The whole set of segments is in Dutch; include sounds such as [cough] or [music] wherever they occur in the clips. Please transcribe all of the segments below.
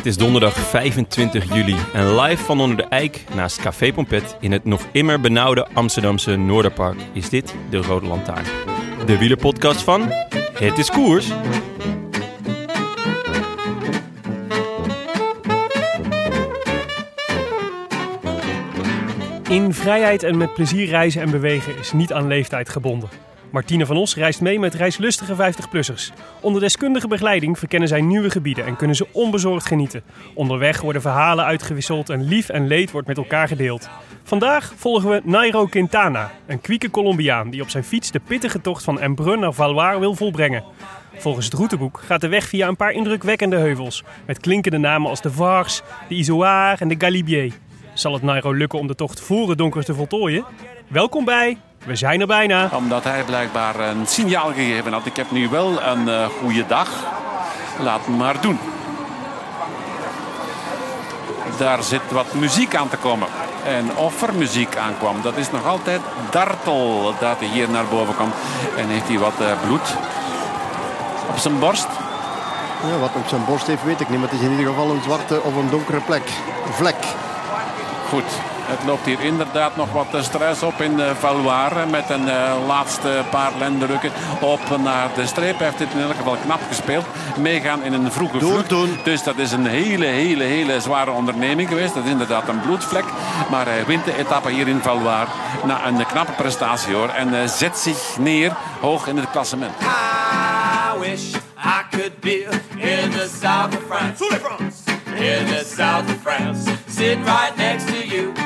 Het is donderdag 25 juli en live van onder de eik naast Café Pompet in het nog immer benauwde Amsterdamse Noorderpark is dit de Rode Lantaarn. De wielerpodcast van Het is Koers. In vrijheid en met plezier reizen en bewegen is niet aan leeftijd gebonden. Martine van Os reist mee met reislustige 50-plussers. Onder deskundige begeleiding verkennen zij nieuwe gebieden en kunnen ze onbezorgd genieten. Onderweg worden verhalen uitgewisseld en lief en leed wordt met elkaar gedeeld. Vandaag volgen we Nairo Quintana, een kwieke Colombiaan die op zijn fiets de pittige tocht van Embrun naar Valois wil volbrengen. Volgens het routeboek gaat de weg via een paar indrukwekkende heuvels, met klinkende namen als de Vars, de Izoard en de Galibier. Zal het Nairo lukken om de tocht voor het donker te voltooien? Welkom bij We zijn er bijna. Omdat hij blijkbaar een signaal gegeven had. Ik heb nu wel een uh, goede dag. Laat me maar doen. Daar zit wat muziek aan te komen. En of er muziek aankwam, dat is nog altijd dartel dat hij hier naar boven komt. En heeft hij wat uh, bloed op zijn borst. Ja, wat op zijn borst heeft weet ik niet. Maar het is in ieder geval een zwarte of een donkere plek. Vlek. Goed, het loopt hier inderdaad nog wat stress op in Valois. Met een uh, laatste paar lenderukken op naar de streep. Hij heeft dit in elk geval knap gespeeld. Meegaan in een vroege vlucht. Dus dat is een hele, hele, hele zware onderneming geweest. Dat is inderdaad een bloedvlek. Maar hij wint de etappe hier in Valois. Na een knappe prestatie hoor. En uh, zet zich neer hoog in het klassement. I wish I could be in the south of France. In the south of France. Sitting right next to you.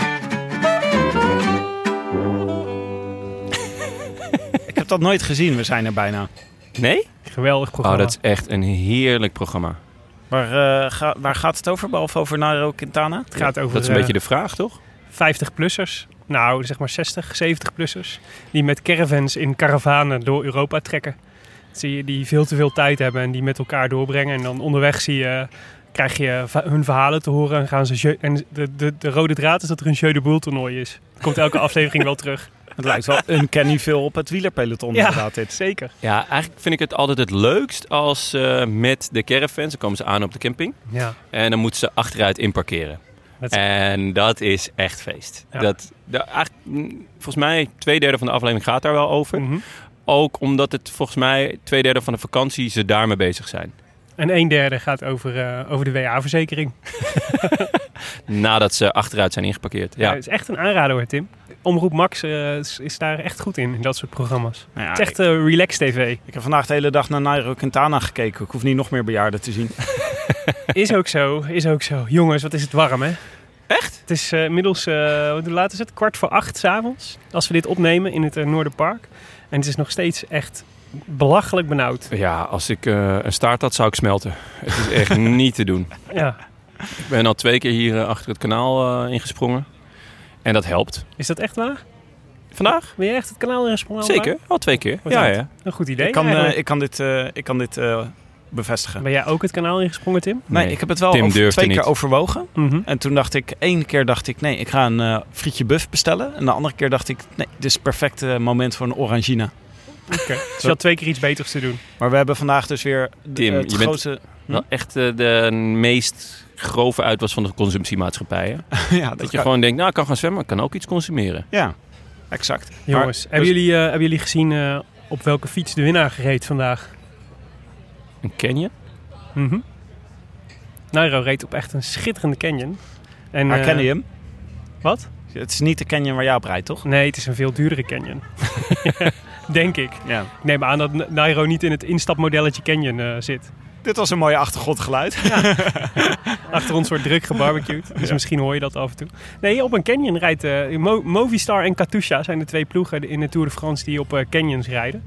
Heb dat nooit gezien, we zijn er bijna. Nee? Geweldig Oh, programma. dat is echt een heerlijk programma. Waar, eh, ga- waar gaat het over, behalve over Nairo Quintana? het gaat over Dat is een eh, beetje de vraag, toch? 50-plussers. Nou, zeg maar 60, 70-plussers. Die met caravans in karavanen door Europa trekken. Zie je, die veel te veel tijd hebben en die met elkaar doorbrengen. En dan onderweg zie je, krijg je hun verhalen te horen. En, gaan ze en de, de, de rode draad is dat er een Jeu de Boel toernooi is. Komt elke [laughs] aflevering wel terug. Het lijkt wel een Kenny veel op het wielerpeloton Ja. inderdaad dit. Zeker. Ja, eigenlijk vind ik het altijd het leukst als eh, met de caravans, dan komen ze aan op de camping. Ja. En dan moeten ze achteruit inparkeren. Dat- En dat is echt feest. Ja. Dat, eigenlijk, mm, volgens mij, twee derde van de aflevering gaat daar wel over. Mhm. Ook omdat het volgens mij twee derde van de vakantie ze daarmee bezig zijn. En een derde gaat over, eh, over de WA-verzekering. [laughs] Nadat ze achteruit zijn ingeparkeerd. Ja. Ja. het is echt een aanrader hoor, Tim. Omroep Max eh, is, is daar echt goed in, in dat soort programma's. Nou ja, het is echt eh, relax tv. Ik heb vandaag de hele dag naar Nairo Quintana gekeken. Ik hoef niet nog meer bejaarden te zien. [laughs] Is ook zo, is ook zo. Jongens, wat is het warm, hè? Echt? Het is eh, inmiddels, eh, hoe laat is het? Kwart voor acht s'avonds. Als we dit opnemen in het Noorderpark. En het is nog steeds echt belachelijk benauwd. Ja, als ik eh, een staart had, zou ik smelten. Het is echt [laughs] niet te doen. Ja. Ik ben al twee keer hier achter het kanaal eh, ingesprongen. En dat helpt. Is dat echt waar? Vandaag? Ben je echt het kanaal ingesprongen? Zeker, al twee keer. Wat Ja, ja. Een goed idee. Ik kan, eh, ik kan dit, eh, ik kan dit eh, bevestigen. Ben jij ook het kanaal ingesprongen, Tim? Nee, Nee, ik heb het wel Tim over, durfde twee keer niet. overwogen. Mhm. En toen dacht ik, één keer dacht ik, nee, ik ga een frietje buff bestellen. En de andere keer dacht ik, nee, dit is het perfecte moment voor een orangina. Oké. [laughs] Dus je had twee keer iets beters te doen. Maar we hebben vandaag dus weer de- Tim, het je bent- grootste... Wel echt de meest grove uitwas van de consumptiemaatschappij. Hè? [laughs] ja, dat, Dat je kan- gewoon denkt, nou, ik kan gaan zwemmen, ik kan ook iets consumeren. Ja, exact. Jongens, Maar- hebben, dus- jullie, eh, hebben jullie gezien eh, op welke fiets de winnaar gereed vandaag? Een Canyon? Mhm. Nairo reed op echt een schitterende canyon. En, Maar eh, ken je hem? Wat? Het is niet de canyon waar jij op rijdt, toch? Nee, het is een veel duurdere canyon. [laughs] [laughs] Denk ik. Ja. Ik neem aan dat Nairo niet in het instapmodelletje canyon eh, zit. Dit was een mooie achtergrondgeluid. [laughs] Achter ons wordt druk gebarbecued. Dus misschien hoor je dat af en toe. Nee, op een canyon rijdt eh, Mo- Movistar en Katusha zijn de twee ploegen in de Tour de France die op eh, canyons rijden.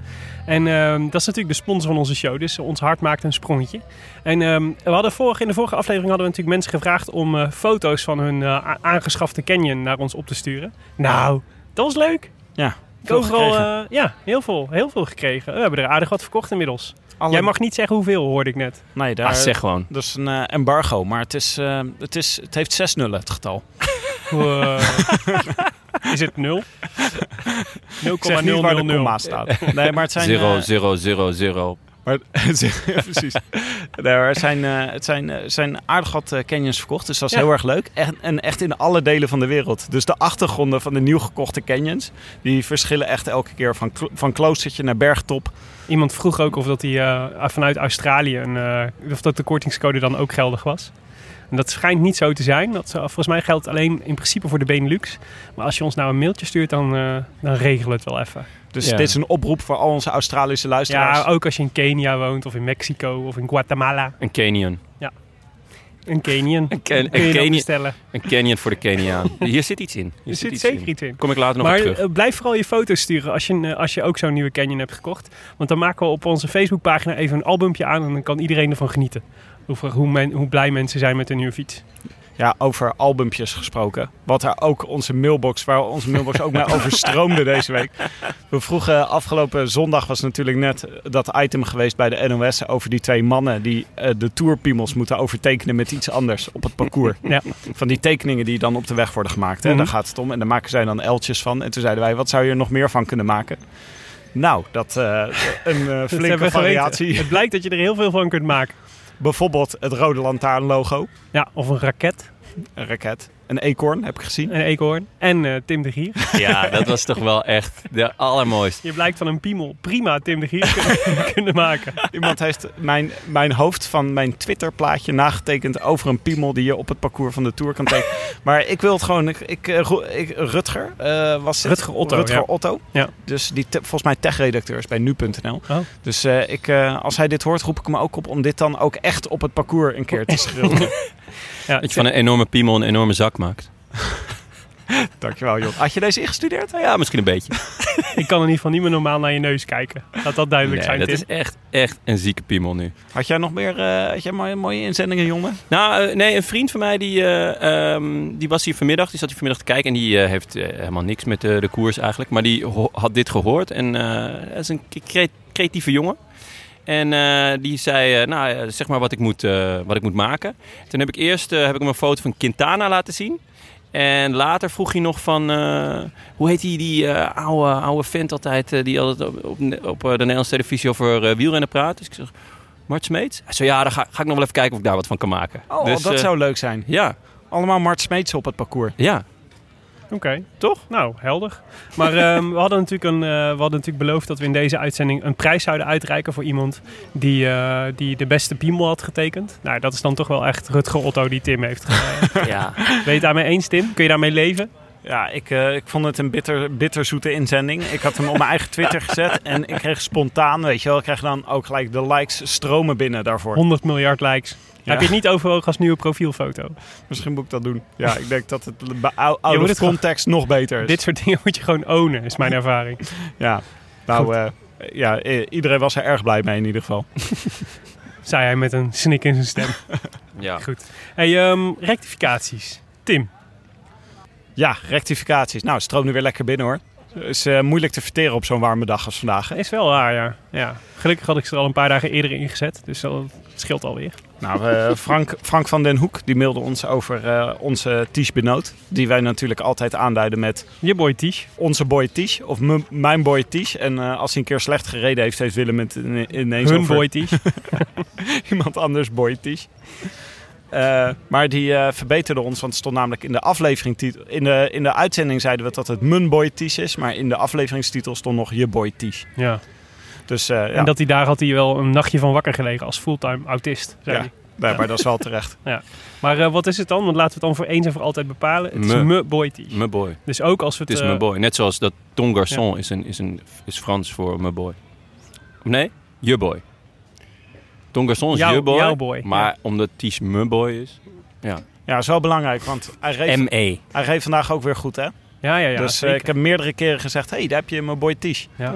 En ehm, dat is natuurlijk de sponsor van onze show. Dus ons hart maakt een sprongetje. En ehm, we hadden vorige, in de vorige aflevering hadden we natuurlijk mensen gevraagd om eh, foto's van hun eh, aangeschafte canyon naar ons op te sturen. Nou, dat was leuk. Ja, overal, eh, ja, heel veel, heel veel gekregen. We hebben er aardig wat verkocht inmiddels. Alle- Jij mag niet zeggen hoeveel, hoorde ik net. Nee, daar... Ah, zeg gewoon. Dat is een eh, embargo, maar het, is, eh, het, is, het heeft zes nullen, het getal. [laughs] [laughs] Is het 0? 0,000. Ik zeg niet waar de komma staat. [laughs] Nee, maar het zijn... Zero, eh, zero, zero, zero. Maar, ja, precies. Nee, maar het zijn, eh, het zijn, zijn aardig wat canyons verkocht, dus dat is Ja. heel erg leuk. Echt, en echt in alle delen van de wereld. Dus de achtergronden van de nieuw gekochte canyons, die verschillen echt elke keer van, van kloostertje naar bergtop. Iemand vroeg ook of dat die, eh, vanuit Australië een, eh, of dat de kortingscode dan ook geldig was. En dat schijnt niet zo te zijn. Dat, eh, volgens mij geldt het alleen in principe voor de Benelux. Maar als je ons nou een mailtje stuurt, dan, eh dan regelen we het wel even. Dus Ja. dit is een oproep voor al onze Australische luisteraars. Ja, ook als je in Kenia woont, of in Mexico, of in Guatemala. Een canyon. Een Canyon. Een, een, bestellen. een canyon voor de Keniaan. Hier zit iets in. Hier Er zit iets zeker in. iets in. Kom ik later nog maar op terug. eh, blijf vooral je foto's sturen als je, eh, als je ook zo'n nieuwe Canyon hebt gekocht. Want dan maken we op onze Facebookpagina even een albumpje aan en dan kan iedereen ervan genieten. Hoe, hoe, men, hoe blij mensen zijn met een nieuwe fiets. Ja, over albumpjes gesproken. Wat er ook onze mailbox, waar onze mailbox ook mee [laughs] overstroomde deze week. We vroegen afgelopen zondag was natuurlijk net dat item geweest bij de NOS over die twee mannen die eh, de tourpiemels moeten overtekenen met iets anders op het parcours. [laughs] Ja. Van die tekeningen die dan op de weg worden gemaakt. Hè? Mhm. Daar gaat het om. En daar maken zij dan eltjes van. En toen zeiden wij, wat zou je er nog meer van kunnen maken? Nou, dat eh, een eh, [laughs] flinke variatie. Het blijkt dat je er heel veel van kunt maken. Bijvoorbeeld het rode lantaarn logo. Ja, of een raket, Een raket. Een eekhoorn, heb ik gezien. een eekhoorn en eh, Tim de Gier. [laughs] Ja, dat was toch wel echt de allermooiste. Je blijkt van een piemel prima Tim de Gier [laughs] kunnen, kunnen maken. Iemand heeft mijn, mijn hoofd van mijn Twitter-plaatje nagetekend over een piemel die je op het parcours van de Tour kan tekenen. [laughs] maar ik wil het gewoon. Ik, ik, eh, ik- Rutger eh, was het? Rutger Otto, Rutger ja. Otto. Ja. Dus die te- volgens mij tech-redacteur is bij nu.nl. Oh. Dus eh, ik, eh, als hij dit hoort, roep ik hem ook op om dit dan ook echt op het parcours een keer te schilderen. Ja, Dat je van een enorme piemel een enorme zak maakt. [laughs] Dankjewel, joh. Had je deze ingestudeerd? Nou ja, misschien een beetje. [laughs] Ik kan in ieder geval niet meer normaal naar je neus kijken. Laat dat duidelijk Nee, zijn, dat Tim. is echt, echt een zieke piemel nu. Had jij nog meer eh, had jij mooie, mooie inzendingen, jongen? Nou, eh, nee, een vriend van mij die, eh, ehm, die was hier vanmiddag. Die zat hier vanmiddag te kijken. En die heeft helemaal niks met de, koers eigenlijk. Maar die had dit gehoord. En hij is een cre- creatieve jongen. En eh, die zei, eh, nou, eh, zeg maar wat ik moet, wat ik moet maken. Toen heb ik eerst heb ik hem een foto van Quintana laten zien. En later vroeg hij nog van, hoe heet die, die oude, oude vent altijd, die altijd op, op, op de Nederlandse televisie over wielrennen praat. Dus ik zeg, Mart Smeets? Hij zei, ja, dan ga, ga ik nog wel even kijken of ik daar wat van kan maken. Oh, Dus, dat zou leuk zijn. Ja, Allemaal Mart Smeets op het parcours. ja. Oké, toch? Nou, helder. Maar [laughs] ehm, we, hadden natuurlijk een, eh, we hadden natuurlijk beloofd dat we in deze uitzending een prijs zouden uitreiken voor iemand die, eh, die de beste piemel had getekend. Nou, dat is dan toch wel echt Rutger Otto die Tim heeft gedaan. [laughs] ja. Ben je het daarmee eens, Tim? Kun je daarmee leven? Ja, ik, eh, ik vond het een bitter, bitterzoete inzending. Ik had hem op mijn eigen Twitter gezet en ik kreeg spontaan, weet je wel, ik kreeg dan ook gelijk de likes stromen binnen daarvoor. 100 miljard likes. Ja. Heb je het niet overwogen als nieuwe profielfoto? Misschien moet ik dat doen. Ja, ik denk dat het out of het context nog beter is. Dit soort dingen moet je gewoon ownen, is mijn [laughs] ervaring. Ja, nou, eh, ja, iedereen was er erg blij mee in ieder geval. [laughs] Zei hij met een snik in zijn stem. [laughs] ja. Goed. Hey, ehm, rectificaties. Tim. Ja, rectificaties. Nou, stroom nu weer lekker binnen hoor. Is eh, moeilijk te verteren op zo'n warme dag als vandaag. Hè? Is wel waar, ja. ja. Gelukkig had ik ze er al een paar dagen eerder ingezet. Dus dat scheelt alweer. Nou, eh, Frank, Frank van den Hoek die mailde ons over eh, onze Ties Benoot. Die wij natuurlijk altijd aanduiden met Je boy Tish. onze boy Ties. Of mijn boy Ties. En als hij een keer slecht gereden heeft, heeft Willem het ine- ineens Hun over boy Tish. [laughs] iemand anders boy Ties. Eh, maar die eh, verbeterde ons, want het stond namelijk in de aflevering in de, in de uitzending zeiden we dat het mijn boy is, maar in de afleveringstitel stond nog je boy. Ja. Dus eh, ja, En dat hij daar had hij wel een nachtje van wakker gelegen als fulltime autist. Zei Ja. hij. Nee, maar dat is wel terecht. [laughs] Maar eh, wat is het dan? Want laten we het dan voor eens en voor altijd bepalen. Het is Me. boy ties. Me boy. Dus ook als we Het het... is me boy. Net zoals dat ton garçon is, een, is, een, is Frans voor me boy. Nee, je boy. Ton garçon is Jouw- je boy. jouw boy, Maar ja. omdat Ties me boy is. Ja. Ja, is wel belangrijk, want hij reed, M.E. hij reed vandaag ook weer goed, hè? Ja, ja, ja. dus eh, zeker. ik heb meerdere keren gezegd, hé, hey, daar heb je mijn boy Tish. Ja.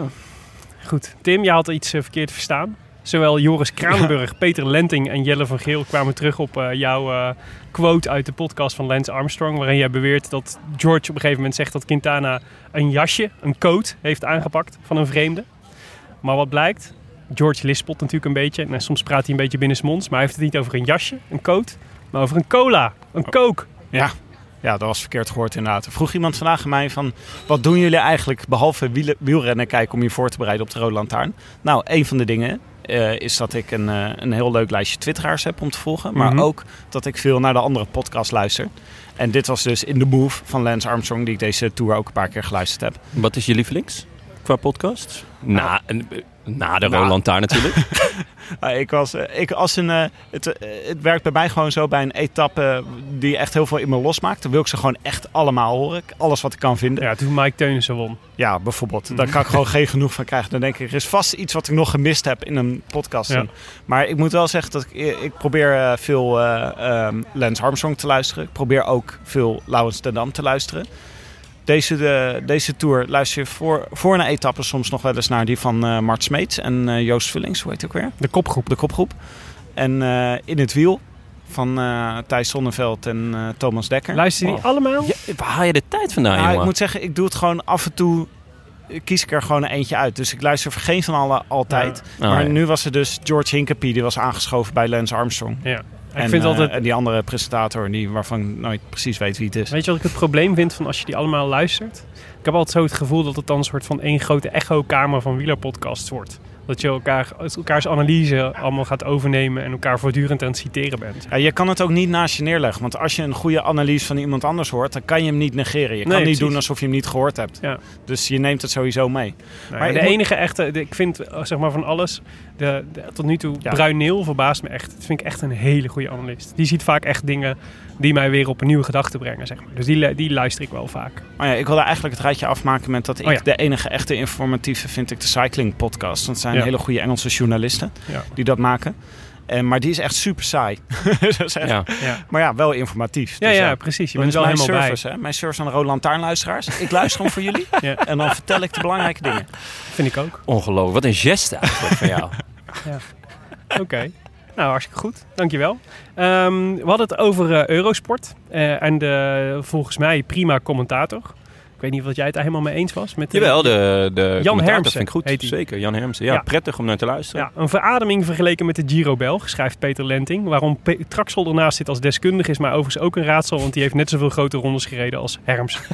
Goed. Tim, je had iets eh, verkeerd verstaan. Zowel Joris Kranenburg, Peter Lenting en Jelle van Geel kwamen terug op eh, jouw eh, quote uit de podcast van Lance Armstrong. Waarin jij beweert dat George op een gegeven moment zegt dat Quintana een jasje, een coat, heeft aangepakt van een vreemde. Maar wat blijkt? George lispelt natuurlijk een beetje. En soms praat hij een beetje binnensmonds. Maar hij heeft het niet over een jasje, een coat, maar over een cola, een coke. Ja. ja, dat was verkeerd gehoord inderdaad. Er vroeg iemand vandaag aan mij van... wat doen jullie eigenlijk behalve wielrennen kijken om je voor te bereiden op de Rode Lantaarn? Nou, een van de dingen eh, is dat ik een, eh, een heel leuk lijstje twitteraars heb om te volgen. Maar Mhm. ook dat ik veel naar de andere podcast luister. En dit was dus In The Move van Lance Armstrong... die ik deze tour ook een paar keer geluisterd heb. Wat is je lievelings qua podcast? Na, en, eh, na de Nou. Rode Lantaarn natuurlijk. [laughs] Ik was, eh, ik, als een, eh, het, eh, het werkt bij mij gewoon zo bij een etappe die echt heel veel in me losmaakt. Dan wil ik ze gewoon echt allemaal horen. Alles wat ik kan vinden. Ja, toen Mike Teunissen won. Ja, bijvoorbeeld. Daar kan ik gewoon geen genoeg van krijgen. Dan denk ik, er is vast iets wat ik nog gemist heb in een podcast. Ja. Maar ik moet wel zeggen dat ik, ik probeer veel eh ehm, Lance Armstrong te luisteren. Ik probeer ook veel Laurens ten Dam te luisteren. Deze, de, deze tour luister je voor, voor een etappe soms nog wel eens naar die van eh Mart Smeets en eh, Joost Vullings. Hoe heet het ook weer? De kopgroep. De kopgroep. En eh, In het Wiel van eh, Thijs Zonneveld en eh, Thomas Dekker. Luister je die Oh. allemaal? Ja, waar haal je de tijd vandaan, Nou, ik moet zeggen, ik doe het gewoon af en toe. eh, Kies ik er gewoon een eentje uit. Dus ik luister voor geen van allen altijd. Oh, maar ja. nu was er dus George Hinkepie, die was aangeschoven bij Lance Armstrong. Ja. En, ik vind eh, altijd... en die andere presentator, die, waarvan ik nooit precies weet wie het is. Weet je wat ik het probleem vind van als je die allemaal luistert? Ik heb altijd zo het gevoel dat het dan een soort van één grote echo-kamer van wielerpodcasts wordt. Dat je elkaar, elkaars analyse allemaal gaat overnemen en elkaar voortdurend aan het citeren bent. Ja, je kan het ook niet naast je neerleggen. Want als je een goede analyse van iemand anders hoort, dan kan je hem niet negeren. Je kan niet precies. doen alsof je hem niet gehoord hebt. Ja. Dus je neemt het sowieso mee. Nou, Maar de moet- enige echte, de- ik vind eh, zeg maar van alles, de, de- tot nu toe, Ja. Bruin Neel verbaast me echt. Dat vind ik echt een hele goede analist. Die ziet vaak echt dingen die mij weer op een nieuwe gedachte brengen, zeg maar. Dus die, die luister ik wel vaak. Maar ja, ik wilde eigenlijk het rijtje afmaken met dat ik Oh ja. de enige echte informatieve vind ik de Cycling Podcast. Want zijn Ja. hele goede Engelse journalisten Ja. die dat maken. En, maar die is echt super saai. [laughs] Echt- Ja. Ja, Maar ja, wel informatief. ja, Dus ja precies. Je bent wel mijn helemaal service, hè? Mijn service aan de Rode Lantaarnluisteraars. Ik luister gewoon voor jullie. [laughs] Ja. En dan vertel ik de belangrijke dingen. Vind ik ook. Ongelooflijk. Wat een geste eigenlijk van jou. [laughs] Oké. Nou, hartstikke goed. Dankjewel. Ehm we hadden het over eh, Eurosport. eh, en de, volgens mij prima commentator. Ik weet niet of jij het daar helemaal mee eens was. Met, eh, Jawel, de, de commentator Hermsen vind ik goed. heet. Zeker, Jan Hermsen. Ja, Ja. prettig om naar te luisteren. Ja, een verademing vergeleken met de Giro Belg, schrijft Peter Lenting. Waarom Pe Traxel ernaast zit als deskundige is maar overigens ook een raadsel. Want die heeft net zoveel grote rondes gereden als Herms. [laughs]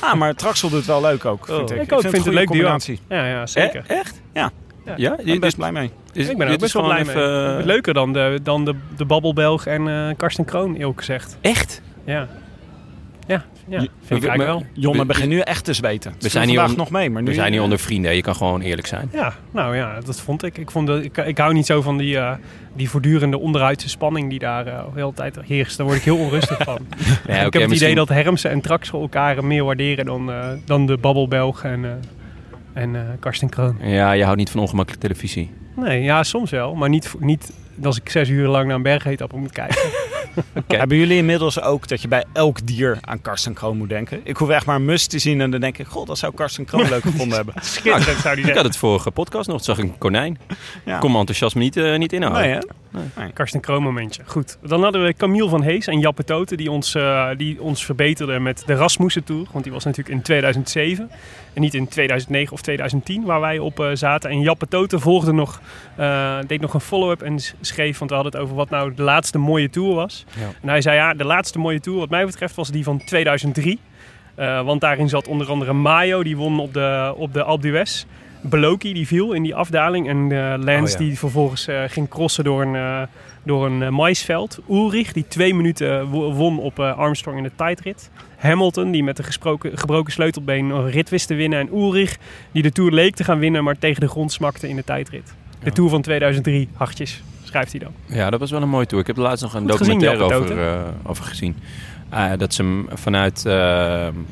Ah, maar Traxel doet het wel leuk ook, vind Oh. ik. Ik ook, vind het een goede leuk duo. combinatie. Ja, ja zeker. Eh, echt? Ja. Ja. Ja, Ik ben best is, blij mee. is- ik ben er ook best is wel blij mee. even- Leuker dan de, dan de, de Babbelbelg en eh Karsten Kroon, eerlijk gezegd. Echt? Ja. Ja, Je- vind ik wel. Jonne We- begint nu echt te zweten. We zijn hier vandaag nog mee, maar nu... We zijn hier eh, onder vrienden. Je kan gewoon eerlijk zijn. Ja, nou ja, dat vond ik. Ik, vond dat, ik, ik hou niet zo van die, eh, die voortdurende onderuitse spanning die daar eh, de hele tijd heerst. Daar word ik heel onrustig [laughs] van. Ja, ik heb het misschien- idee dat Hermsen en Traxel elkaar meer waarderen dan, eh, dan de Babbelbelg en, eh, en eh, Karsten Kroon. Ja, je houdt niet van ongemakkelijke televisie. Nee, ja, soms wel. Maar niet, niet als ik zes uur lang naar een bergetappe moet kijken. [laughs] Hebben jullie inmiddels ook dat je bij elk dier aan Karsten Kroon moet denken? Ik hoef echt maar een mus te zien en dan denk ik... God, dat zou Karsten Kroon leuk [laughs] gevonden hebben. Schitterend zou die Ik zeggen. had het vorige podcast nog. Zag ik een konijn. Ja. Kom mijn enthousiasme niet, eh, niet inhouden. Nee, hè? Karsten Kroon momentje. Goed. Dan hadden we Camille van Hees en Jappe Toten die ons, eh, die ons verbeterden met de Rasmussen Tour. Want die was natuurlijk in 2007 en niet in 2009 of 2010 waar wij op eh, zaten. En Jappe Toten volgde nog, eh, deed nog een follow-up en schreef, want we hadden het over wat nou de laatste mooie tour was. Ja. En hij zei ja, de laatste mooie tour wat mij betreft was die van 2003. Eh, want daarin zat onder andere Mayo, die won op de, op de Alpe d'Huez. Beloki, die viel in die afdaling. En eh, Lance, Oh ja. die vervolgens eh, ging crossen door een, eh, door een maisveld. Ulrich, die twee minuten wo- won op Armstrong in de tijdrit. Hamilton, die met een gesproken, gebroken sleutelbeen een rit wist te winnen. En Ulrich, die de Tour leek te gaan winnen, maar tegen de grond smakte in de tijdrit. De Ja. Tour van 2003, hartjes, schrijft hij dan. Ja, dat was wel een mooie tour. Ik heb laatst nog een Goed documentaire over, over gezien. Dat ze hem vanuit,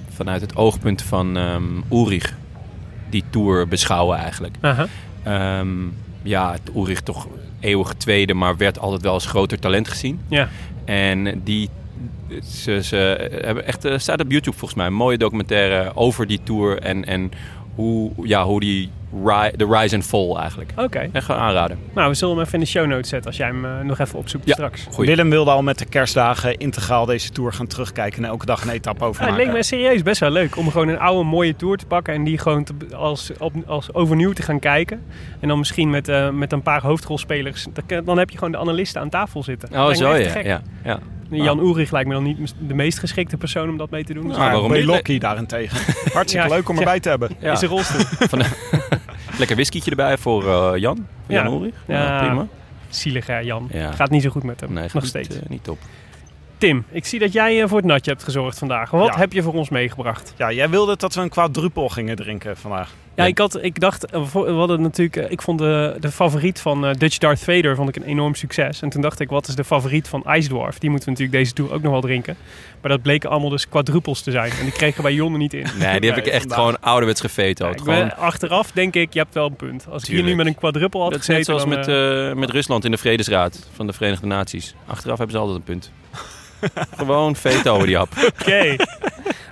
vanuit het oogpunt van ehm Ulrich die tour beschouwen eigenlijk. Aha. Ehm, ja, het Ulrich toch eeuwig tweede, maar werd altijd wel als groter talent gezien. Ja. En die ze, ze hebben echt, eh, staat op YouTube volgens mij, een mooie documentaire over die tour en, en hoe, ja, hoe die ri- de rise and fall eigenlijk. Oké. Echt gewoon aanraden. Nou, we zullen hem even in de show notes zetten als jij hem eh, nog even opzoekt Ja. straks. Goeie. Willem wilde al met de kerstdagen integraal deze tour gaan terugkijken en elke dag een etappe over Ja, het leek me serieus best wel leuk om gewoon een oude mooie tour te pakken en die gewoon te- als, op, als overnieuw te gaan kijken. En dan misschien met, eh, met een paar hoofdrolspelers. Dan, dan heb je gewoon de analisten aan tafel zitten. Oh, zo echt te ja. gek. ja, ja. Jan Ulrich lijkt me dan niet de meest geschikte persoon om dat mee te doen. Nou, waarom niet? Belocchi daarentegen. [laughs] Hartstikke Ja, leuk om ja. erbij te hebben. Ja. Is een rolstoel. [laughs] Van, [laughs] lekker whiskietje erbij voor eh, Jan. Voor Ja. Jan Ulrich. Ja. Prima. Zielig hè, Jan. Ja. Gaat niet zo goed met hem. Nee, nog steeds. Niet, eh, niet top. Tim, ik zie dat jij eh, voor het natje hebt gezorgd vandaag. Wat Ja. heb je voor ons meegebracht? Ja, jij wilde dat we een quadruppel gingen drinken vandaag. Ja, ik, had, ik dacht, eh, we hadden natuurlijk, eh, ik vond de, de favoriet van eh, Dutch Darth Vader vond ik een enorm succes. En toen dacht ik, wat is de favoriet van Ice Dwarf? Die moeten we natuurlijk deze tour ook nog wel drinken. Maar dat bleken allemaal dus quadrupels te zijn. En die kregen wij Jonne niet in. Nee, die heb ik echt vandaag. gewoon ouderwets gefeetoed. Ja, gewoon, achteraf denk ik, je hebt wel een punt. Als ik hier nu met een quadruppel had dat is net gezeten, zoals dan, met, met Rusland in de Vredesraad van de Verenigde Naties. Achteraf hebben ze altijd een punt. [laughs] gewoon veto over die hap. Oké.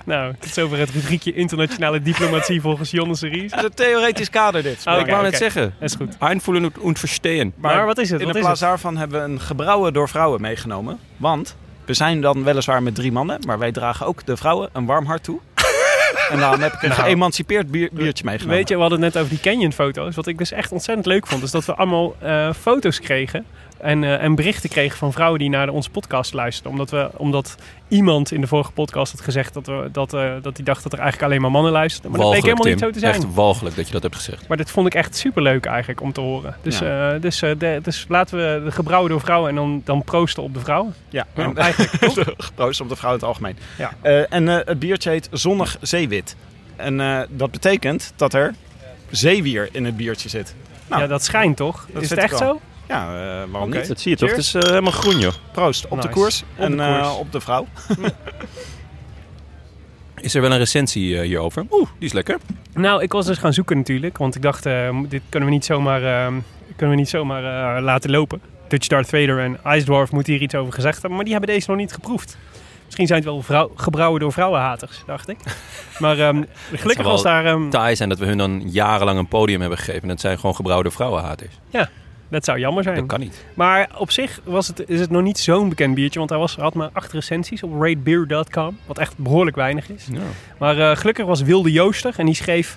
Nou, tot zover het rubriekje internationale diplomatie volgens Jonne Series. Het is een theoretisch kader dit. Oh, ik wou net zeggen. Dat is goed. Einvoelen und- verstehen. Maar, wat is het? In Wat de is plaats het? daarvan hebben we een gebrouwen door vrouwen meegenomen. Want we zijn dan weliswaar met drie mannen, maar wij dragen ook de vrouwen een warm hart toe. [laughs] en daarom heb ik een Nou. geëmancipeerd bier- biertje meegenomen. Weet je, we hadden het net over die Canyon-foto's. Wat ik dus echt ontzettend leuk vond, is dat we allemaal eh, foto's kregen. En, eh, en berichten kregen van vrouwen die naar onze podcast luisterden. Omdat, we, omdat iemand in de vorige podcast had gezegd dat, we, dat, eh, dat hij dacht dat er eigenlijk alleen maar mannen luisterden. Maar dat bleek helemaal Tim. niet zo te zijn. Echt walgelijk dat je dat hebt gezegd. Maar dit vond ik echt superleuk eigenlijk om te horen. Dus, eh, dus, eh, de- dus laten we de gebrouwen door vrouwen en dan, dan proosten op de vrouwen. Ja, Ja, en- eigenlijk. [laughs] Geproost op de vrouw in het algemeen. Ja. Eh, en eh, het biertje heet Zonnig Zeewit. En eh, dat betekent dat er zeewier in het biertje zit. Nou, ja, dat schijnt toch? dat is het echt zo? Ja, eh, waarom Oké. niet? Dat zie je toch? Het is eh, helemaal groen, joh. Proost op de koers Op en de eh, op de vrouw. [laughs] Is er wel een recensie hierover? Oeh, die is lekker. Nou, ik was dus gaan zoeken natuurlijk. Want ik dacht, eh, dit kunnen we niet zomaar, kunnen we niet zomaar eh, laten lopen. Dutch Darth Vader en Ice Dwarf moeten hier iets over gezegd hebben. Maar die hebben deze nog niet geproefd. Misschien zijn het wel vrouw, gebrouwen door vrouwenhaters, dacht ik. [laughs] Maar ehm, gelukkig was daar... ehm, Taai zijn dat we hun dan jarenlang een podium hebben gegeven. En dat zijn gewoon gebrouwde vrouwenhaters. Dat zou jammer zijn. Dat kan niet. Maar op zich was het, is het nog niet zo'n bekend biertje. Want hij was, had maar acht recensies op ratebeer.com. Wat echt behoorlijk weinig is. Ja. Maar eh, gelukkig was Wilde Jooster. En die schreef...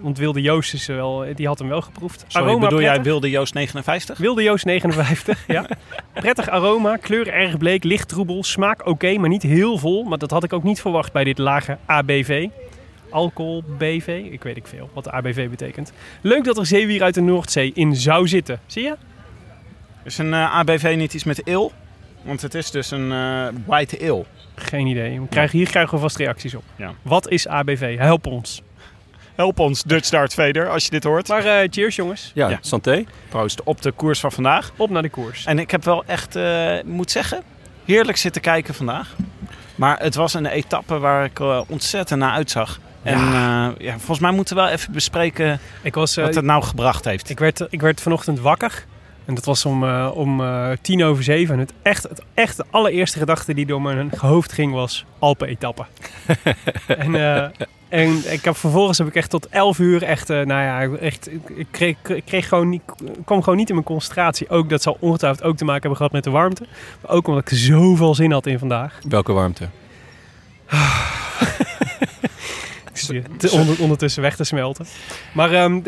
Want Wilde Joost is wel, die had hem wel geproefd. Sorry, Aroma bedoel jij. Wilde Joost 59? Wilde Joost 59, ja. [laughs] Prettig aroma, kleur erg bleek, licht troebel, smaak oké, maar niet heel vol. Maar dat had ik ook niet verwacht bij dit lage ABV. Alcohol BV, ik weet ik veel wat de ABV betekent. Leuk dat er zeewier uit de Noordzee in zou zitten. Zie je? Is een eh, ABV niet iets met il? Want het is dus een eh white ale. Geen idee. We krijgen, hier krijgen we vast reacties op. Ja. Wat is ABV? Help ons. Help ons, Dutch Vader, als je dit hoort. Maar eh, cheers jongens. Ja, Ja. santé. Proost op de koers van vandaag. Op naar de koers. En ik heb wel echt, eh, moet zeggen, heerlijk zitten kijken vandaag. Maar het was een etappe waar ik ontzettend naar uitzag. En eh, ja, volgens mij moeten we wel even bespreken Ik, was, eh, wat het nou gebracht heeft. ik, werd, ik werd vanochtend wakker. En dat was om, eh, om eh, tien over zeven. En het echt, het echt de allereerste gedachte die door mijn hoofd ging was Alpen-etappe. [laughs] en, eh, en ik heb, vervolgens heb ik echt tot elf uur echt, eh, nou ja, echt, ik ik kreeg, ik kreeg gewoon niet, ik kwam gewoon niet in mijn concentratie. Ook dat zal ongetwijfeld ook te maken hebben gehad met de warmte. Maar ook omdat ik zoveel zin had in vandaag. Welke warmte? [sighs] Te- onder- ondertussen weg te smelten. Maar ehm,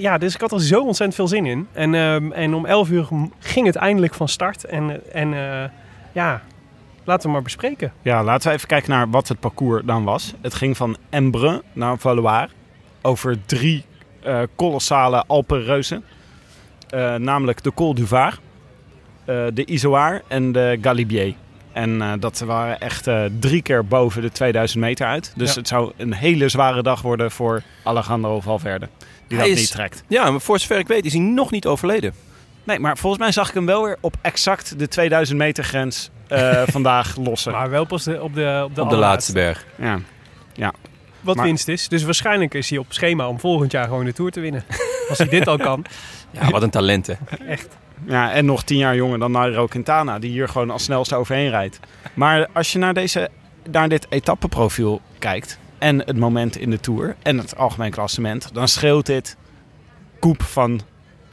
ja, dus ik had er zo ontzettend veel zin in. En, ehm, en om 11 uur ging het eindelijk van start. En, eh, en eh, ja, laten we maar bespreken. Ja, laten we even kijken naar wat het parcours dan was. Het ging van Embrun naar Valois over drie eh, kolossale Alpenreuzen. Eh, namelijk de Col du Var, de Izoard en de Galibier. En eh, dat waren echt eh, drie keer boven de 2000 meter uit. Dus Ja. het zou een hele zware dag worden voor Alejandro Valverde. Die Hij dat is- niet trekt. Ja, maar voor zover ik weet is hij nog niet overleden. Nee, maar volgens mij zag ik hem wel weer op exact de 2000 meter grens eh, [laughs] vandaag lossen. Maar wel pas de, op de, op de, Op de laatste berg. Ja. Wat Maar- winst is. Dus waarschijnlijk is hij op schema om volgend jaar gewoon de Tour te winnen. Als hij dit al kan. [laughs] Ja, wat een talent hè. Echt. Ja, en nog tien jaar jonger dan Nairo Quintana, die hier gewoon als snelste overheen rijdt. Maar als je naar, deze, naar dit etappeprofiel kijkt en het moment in de Tour en het algemeen klassement, dan scheelt dit koep van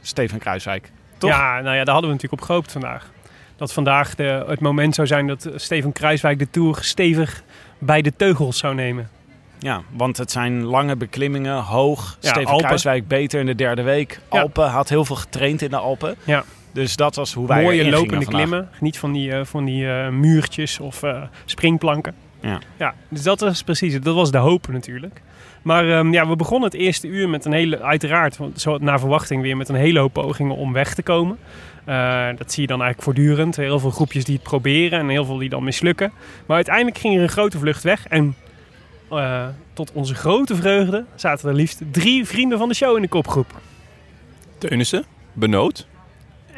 Steven Kruiswijk. Toch? Ja, nou ja, daar hadden we natuurlijk op gehoopt vandaag. Dat vandaag de, het moment zou zijn dat Steven Kruiswijk de Tour stevig bij de teugels zou nemen. Ja, want het zijn lange beklimmingen, hoog. Ja, Steven Alpen. Kruiswijk beter in de derde week. Ja. Alpen had heel veel getraind in de Alpen. Ja. Dus dat was hoe wij Mooie erin lopende klimmen. Niet van die, eh, van die eh, muurtjes of eh, springplanken. Ja. ja, dus dat was precies het. Dat was de hoop natuurlijk. Maar ehm, ja, we begonnen het eerste uur met een hele, uiteraard, zo naar verwachting weer, met een hele hoop pogingen om weg te komen. Eh, dat zie je dan eigenlijk voortdurend. Heel veel groepjes die het proberen en heel veel die dan mislukken. Maar uiteindelijk ging er een grote vlucht weg. En eh, tot onze grote vreugde zaten er liefst drie vrienden van de show in de kopgroep. Teunissen, Benoot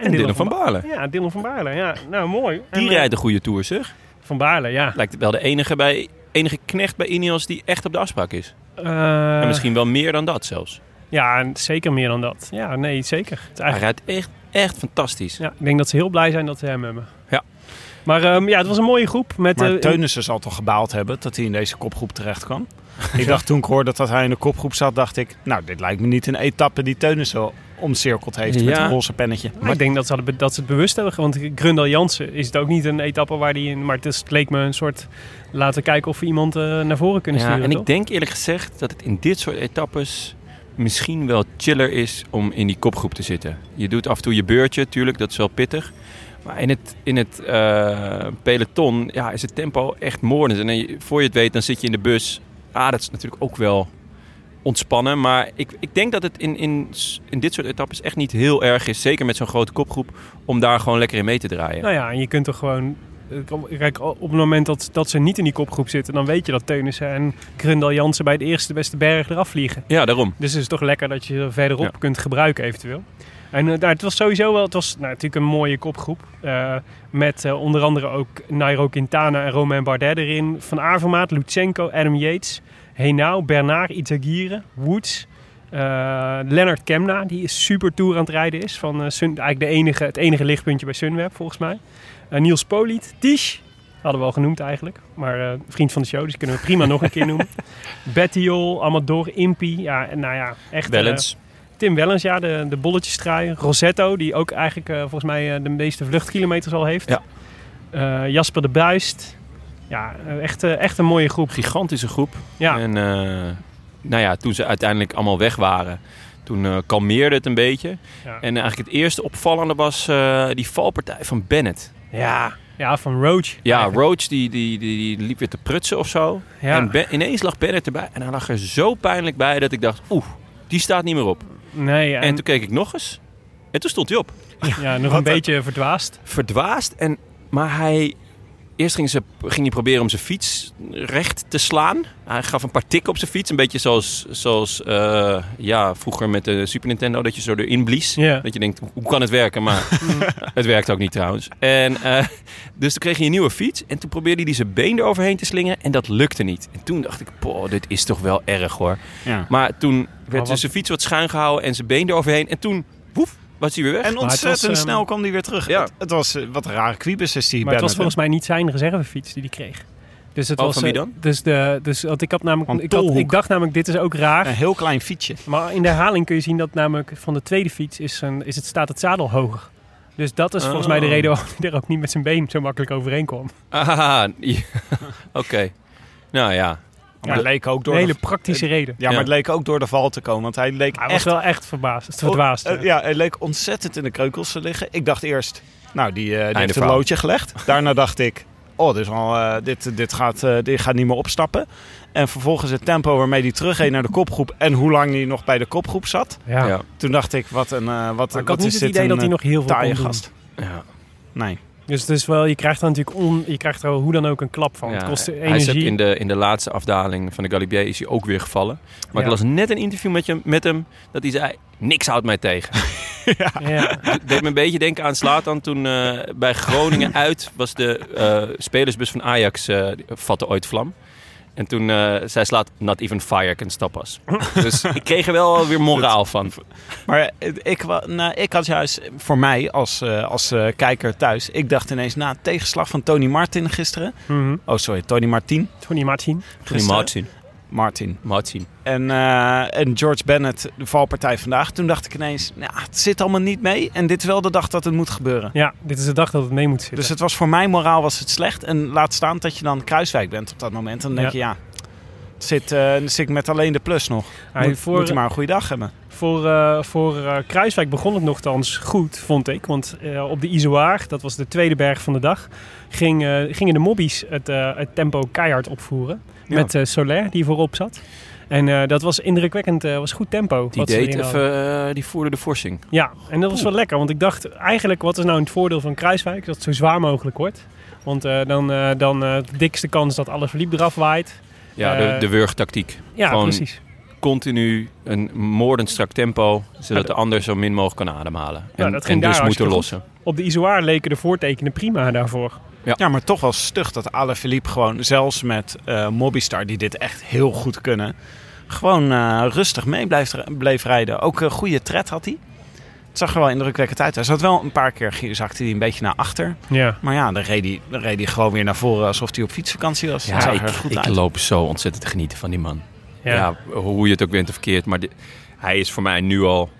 en Dylan van Baarle. Ja, Dylan van Baarle. Ja, nou mooi. Die En, eh, rijdt een goede tour zeg. Van Baarle, ja. Lijkt wel de enige, bij, enige knecht bij Ineos die echt op de afspraak is. Eh, en misschien wel meer dan dat zelfs. Ja, en zeker meer dan dat. Ja, nee, zeker. Het Hij rijdt echt, echt fantastisch. ja, ik denk dat ze heel blij zijn dat ze hem hebben. Ja. Maar ehm, ja, het was een mooie groep. Met, Maar eh, Teunissen zal toch gebaald hebben dat hij in deze kopgroep terecht kwam. Ik dacht toen ik hoorde dat hij in de kopgroep zat, dacht ik... Nou, dit lijkt me niet een etappe die Teunissen omcirkeld heeft met Ja. een roze pennetje. maar ik denk dat ze, hadden, dat ze het bewust hebben. Want Grundel Jansen is het ook niet een etappe waar die in... Maar het, is, het leek me een soort... Laten kijken of we iemand eh, naar voren kunnen Ja, sturen, en toch? ik denk eerlijk gezegd dat het in dit soort etappes misschien wel chiller is om in die kopgroep te zitten. Je doet af en toe je beurtje, tuurlijk, dat is wel pittig. Maar in het, in het eh, peloton ja, is het tempo echt moordend. En voor je het weet, dan zit je in de bus. Ah, dat is natuurlijk ook wel ontspannen. Maar ik, ik denk dat het in, in, in dit soort etappes echt niet heel erg is. Zeker met zo'n grote kopgroep. Om daar gewoon lekker in mee te draaien. Nou ja, en je kunt toch gewoon... eh, Kijk, op het moment dat, dat ze niet in die kopgroep zitten... dan weet je dat Teunissen en Grundel Jansen bij de eerste beste berg eraf vliegen. Ja, daarom. Dus het is toch lekker dat je ze verderop Ja. kunt gebruiken eventueel. En eh, nou, het was sowieso wel, het was nou, natuurlijk een mooie kopgroep. eh, met eh, onder andere ook Nairo Quintana en Romain Bardet erin. Van Avermaat, Lutsenko, Adam Yates, Henao, Bernard, Izagirre, Woods. eh Lennart Kemna, die is super tour aan het rijden is. Van, Sun, eigenlijk de enige, het enige lichtpuntje bij Sunweb volgens mij. Niels Poliet, Tisch, hadden we al genoemd eigenlijk. Maar vriend van de show, dus kunnen we prima nog een keer [laughs] noemen. Bettiol, Amador, Impi. Ja, nou ja, echt... Wellens. Tim Wellens, ja, de, de bolletjestrui. Rosetto, die ook eigenlijk eh, volgens mij eh, de meeste vluchtkilometers al heeft. Ja. Eh, Jasper de Buist. Ja, echt, echt een mooie groep. gigantische groep. Ja, En eh, nou ja, toen ze uiteindelijk allemaal weg waren, toen eh, kalmeerde het een beetje. ja. En eigenlijk het eerste opvallende was eh, die valpartij van Bennett. ja. ja van Roach. Ja, eigenlijk. Roach die, die, die, die liep weer te prutsen of zo. Ja. En Ben- ineens lag Bennett erbij. En hij lag er zo pijnlijk bij dat ik dacht, oeh, die staat niet meer op. Nee, En, en, toen keek ik nog eens. En toen stond hij op. ja, nog een beetje verdwaasd. Verdwaasd. En, maar hij... Eerst ging, ze, ging hij proberen om zijn fiets recht te slaan. Hij gaf een paar tikken op zijn fiets. Een beetje zoals, zoals eh, ja, vroeger met de Super Nintendo. Dat je zo erin blies. Dat je denkt, hoe kan het werken? Maar [laughs] [laughs] het werkt ook niet trouwens. En, eh, dus toen kreeg hij een nieuwe fiets. En toen probeerde hij zijn been eroverheen te slingeren. En dat lukte niet. En toen dacht ik, poh, dit is toch wel erg hoor. Ja. Maar toen werd dus zijn fiets wat schuin gehouden. En zijn been eroverheen. En toen, was hij weer weg. En ontzettend was, ehm, snel kwam hij weer terug. Ja. Het, het was eh, wat een rare kwiebus is die Maar het was volgens mij niet zijn reservefiets die hij kreeg. Dus het Oh, was, van wie eh, dan? Dus, de, dus want ik, had namelijk, ik, had, Tolhoek. ik dacht namelijk, dit is ook raar. Een heel klein fietsje. Maar in de herhaling kun je zien dat namelijk van de tweede fiets is, een, is het, staat het zadel hoger. Dus dat is volgens mij de Oh. reden waarom hij er ook niet met zijn been zo makkelijk overheen kwam. Ah, [laughs] ja. oké. Nou ja. Maar het leek ook door Een de, hele praktische reden. ja, maar het leek ook door de val te komen. Want hij leek Hij was echt wel echt verbaasd, verdwaasd. Oh, eh, ja, hij leek ontzettend in de kreukels te liggen. Ik dacht eerst, nou, die, eh, die heeft een loodje gelegd. Daarna dacht ik, oh, dit, is al, eh, dit, dit, gaat, eh, dit gaat niet meer opstappen. En vervolgens het tempo waarmee hij terugreed naar de kopgroep en hoe lang hij nog bij de kopgroep zat. ja. Ja. Toen dacht ik, wat een, eh, wat, Maar ik wat had niet is het dit idee een, dat hij nog heel veel taaie kon doen. gast. ja. Nee. Dus het is wel, je krijgt er natuurlijk on, je krijgt er hoe dan ook een klap van. Ja, het kost hij is energie. in de, in de laatste afdaling van de Galibier is hij ook weer gevallen. Maar Ja. ik las net een interview met, je, met hem dat hij zei, niks houdt mij tegen. [laughs] Ja. Het deed me een beetje denken aan Slatan toen eh, bij Groningen uit was de eh, spelersbus van Ajax eh, vatte ooit vlam. En toen eh zei Slaat, not even fire can stop us. [laughs] dus ik kreeg er wel weer moraal van. Maar ik, wa- nou, ik had juist voor mij als, eh, als eh, kijker thuis, ik dacht ineens na het tegenslag van Tony Martin gisteren. Mhm. Oh, sorry, Tony Martin. Tony Martin. Tony Martin. Martin. Martin. En, eh, en George Bennett, de valpartij vandaag. Toen dacht ik ineens, nou, het zit allemaal niet mee. En dit is wel de dag dat het moet gebeuren. Ja, dit is de dag dat het mee moet zitten. Dus het was voor mij moraal was het slecht. En laat staan dat je dan Kruiswijk bent op dat moment. Dan denk Ja. je, ja, het zit, eh, dan zit ik met alleen de plus nog. Moet, voor- moet hij maar een goede dag hebben. Voor, eh, voor eh, Kruiswijk begon het nogthans goed, vond ik. Want eh, op de Izoar, dat was de tweede berg van de dag, ging, eh, gingen de mobbies het, eh, het tempo keihard opvoeren. Ja. Met eh Soler, die voorop zat. En eh, dat was indrukwekkend, eh was goed tempo. Die, deed even, die voerde de forsing. Ja, en dat was wel lekker. Want ik dacht eigenlijk, wat is nou het voordeel van Kruiswijk? Dat het zo zwaar mogelijk wordt. Want dan, dan de dikste kans dat alle verliep eraf waait. Ja, de, de wurgtactiek. Ja, Gewoon precies. Continu een moordend strak tempo, zodat Ja, de ander zo min mogelijk kan ademhalen. Ja, En, dat ging daar dus moeten lossen. Op de Izoar leken de voortekenen prima daarvoor. Ja. maar toch wel stug dat Alaphilippe gewoon, zelfs met eh Mobistar, die dit echt heel goed kunnen, gewoon eh, rustig mee blijft, bleef rijden. Ook een goede tred had hij. Het zag er wel indrukwekkend uit. Hij zat wel een paar keer, zakte hij een beetje naar achter. Ja. Maar ja, dan reed hij, dan reed hij gewoon weer naar voren alsof hij op fietsvakantie was. Ja, zag ik, er goed ik uit. loop zo ontzettend te genieten van die man. Ja. Ja. hoe je het ook bent of verkeerd. Maar hij is voor mij nu al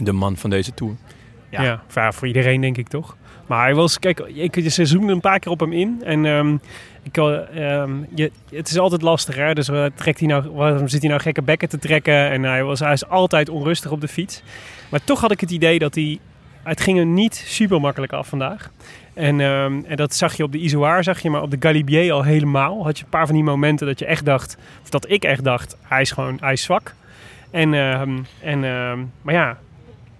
de man van deze Tour. Ja. Ja, voor iedereen denk ik toch. Maar hij was, kijk, ik, ze zoomde een paar keer op hem in. En ehm, ik, eh, ehm, je, het is altijd lastig, hè. Dus eh, trekt hij nou, waarom zit hij nou gekke bekken te trekken? En hij, was, hij is altijd onrustig op de fiets. Maar toch had ik het idee dat hij... Het ging hem niet super makkelijk af vandaag. En, ehm, en dat zag je op de Izoar, zag je, maar op de Galibier al helemaal. Had je een paar van die momenten dat je echt dacht, of dat ik echt dacht, hij is gewoon, hij is zwak. En, en, maar ja,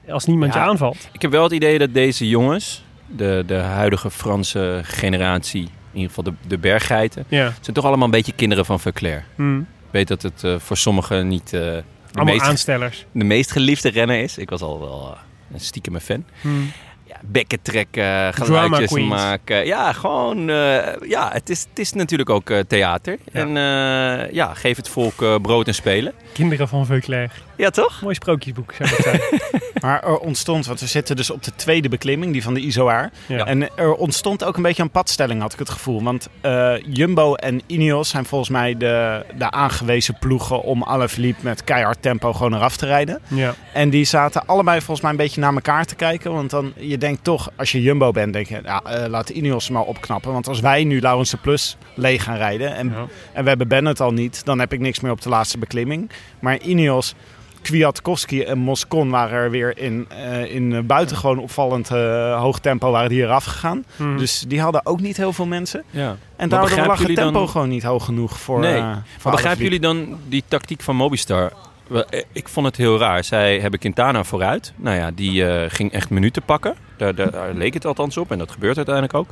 als niemand Ja. je aanvalt. Ik heb wel het idee dat deze jongens, de, de huidige Franse generatie, in ieder geval de, de berggeiten, Ja. zijn toch allemaal een beetje kinderen van Verclair. Hmm. Ik weet dat het eh, voor sommigen niet eh, de, Allemaal meest, aanstellers. de meest geliefde renner is. Ik was al wel eh, een stiekeme fan. Hmm. Ja, bekken trekken, geluidjes maken. Ja, gewoon... eh, ja, het is, het is natuurlijk ook eh, theater. Ja. En eh, ja, geef het volk eh, brood en spelen. Kinderen van Veuclair. Ja, toch? Mooi sprookjesboek, zou ik zeggen. [laughs] Maar er ontstond, want we zitten dus op de tweede beklimming, die van de Izoar. Ja. En er ontstond ook een beetje een padstelling, had ik het gevoel. Want eh, Jumbo en Ineos zijn volgens mij de, de aangewezen ploegen om Alaphilippe met keihard tempo gewoon eraf te rijden. ja. En die zaten allebei volgens mij een beetje naar elkaar te kijken. Want dan, je denkt toch, als je Jumbo bent, denk je, ja, eh, laat Ineos maar opknappen. Want als wij nu Laurens de Plus leeg gaan rijden en, Ja. en we hebben Bennett al niet, dan heb ik niks meer op de laatste beklimming. Maar Ineos, Kwiatkowski en Moscon waren er weer in, eh, in buitengewoon opvallend eh, hoog tempo waren die eraf gegaan. Hmm. Dus die hadden ook niet heel veel mensen. Ja. En daardoor lag het tempo dan- gewoon niet hoog genoeg voor Nee. Maar begrijpen jullie dan die tactiek van Mobistar? Wel, eh, Ik vond het heel raar. Zij hebben Quintana vooruit. Nou ja, die eh, ging echt minuten pakken. Daar, daar, daar leek het althans op. En dat gebeurt uiteindelijk ook.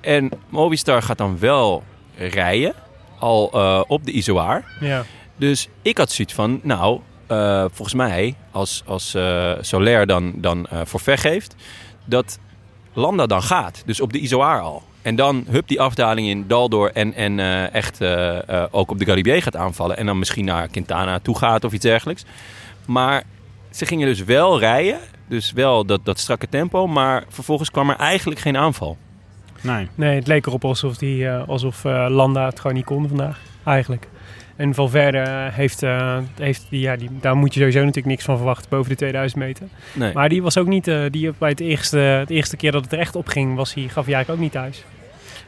En Mobistar gaat dan wel rijden. Al eh, op de Izoar. ja. Dus ik had zoiets van, nou, volgens mij, als, als Soler dan, dan forfait geeft, dat Landa dan gaat. Dus op de Izoar al. En dan hup die afdaling in dal door en, en eh, echt eh, eh, ook op de Galibier gaat aanvallen. En dan misschien naar Quintana toe gaat of iets dergelijks. Maar ze gingen dus wel rijden. Dus wel dat, dat strakke tempo. Maar vervolgens kwam er eigenlijk geen aanval. Nee. Nee, het leek erop alsof, die, eh, alsof eh, Landa het gewoon niet kon vandaag. Eigenlijk. En Valverde eh, heeft, eh, heeft die, ja, die, daar moet je sowieso natuurlijk niks van verwachten boven de 2000 meter. Nee. Maar die was ook niet, eh, die bij het eerste, het eerste keer dat het er echt op ging, was hij, gaf hij eigenlijk ook niet thuis.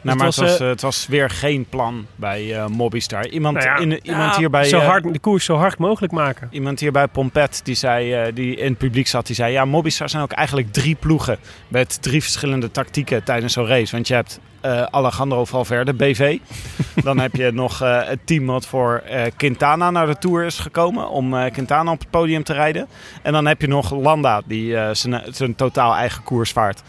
Nou, het maar het was, was, eh, het was weer geen plan bij eh Mobistar. Iemand, Nou ja, in, iemand, ja, hier bij, zo eh, hard, de koers zo hard mogelijk maken. iemand hier bij Pompet, die, zei, die in het publiek zat, die zei... Ja, Mobistar zijn ook eigenlijk drie ploegen met drie verschillende tactieken tijdens zo'n race. Want je hebt Alejandro Valverde, BV. [laughs] Dan heb je nog het team wat voor Quintana naar de Tour is gekomen... om Quintana op het podium te rijden. En dan heb je nog Landa, die zijn, zijn totaal eigen koers vaart.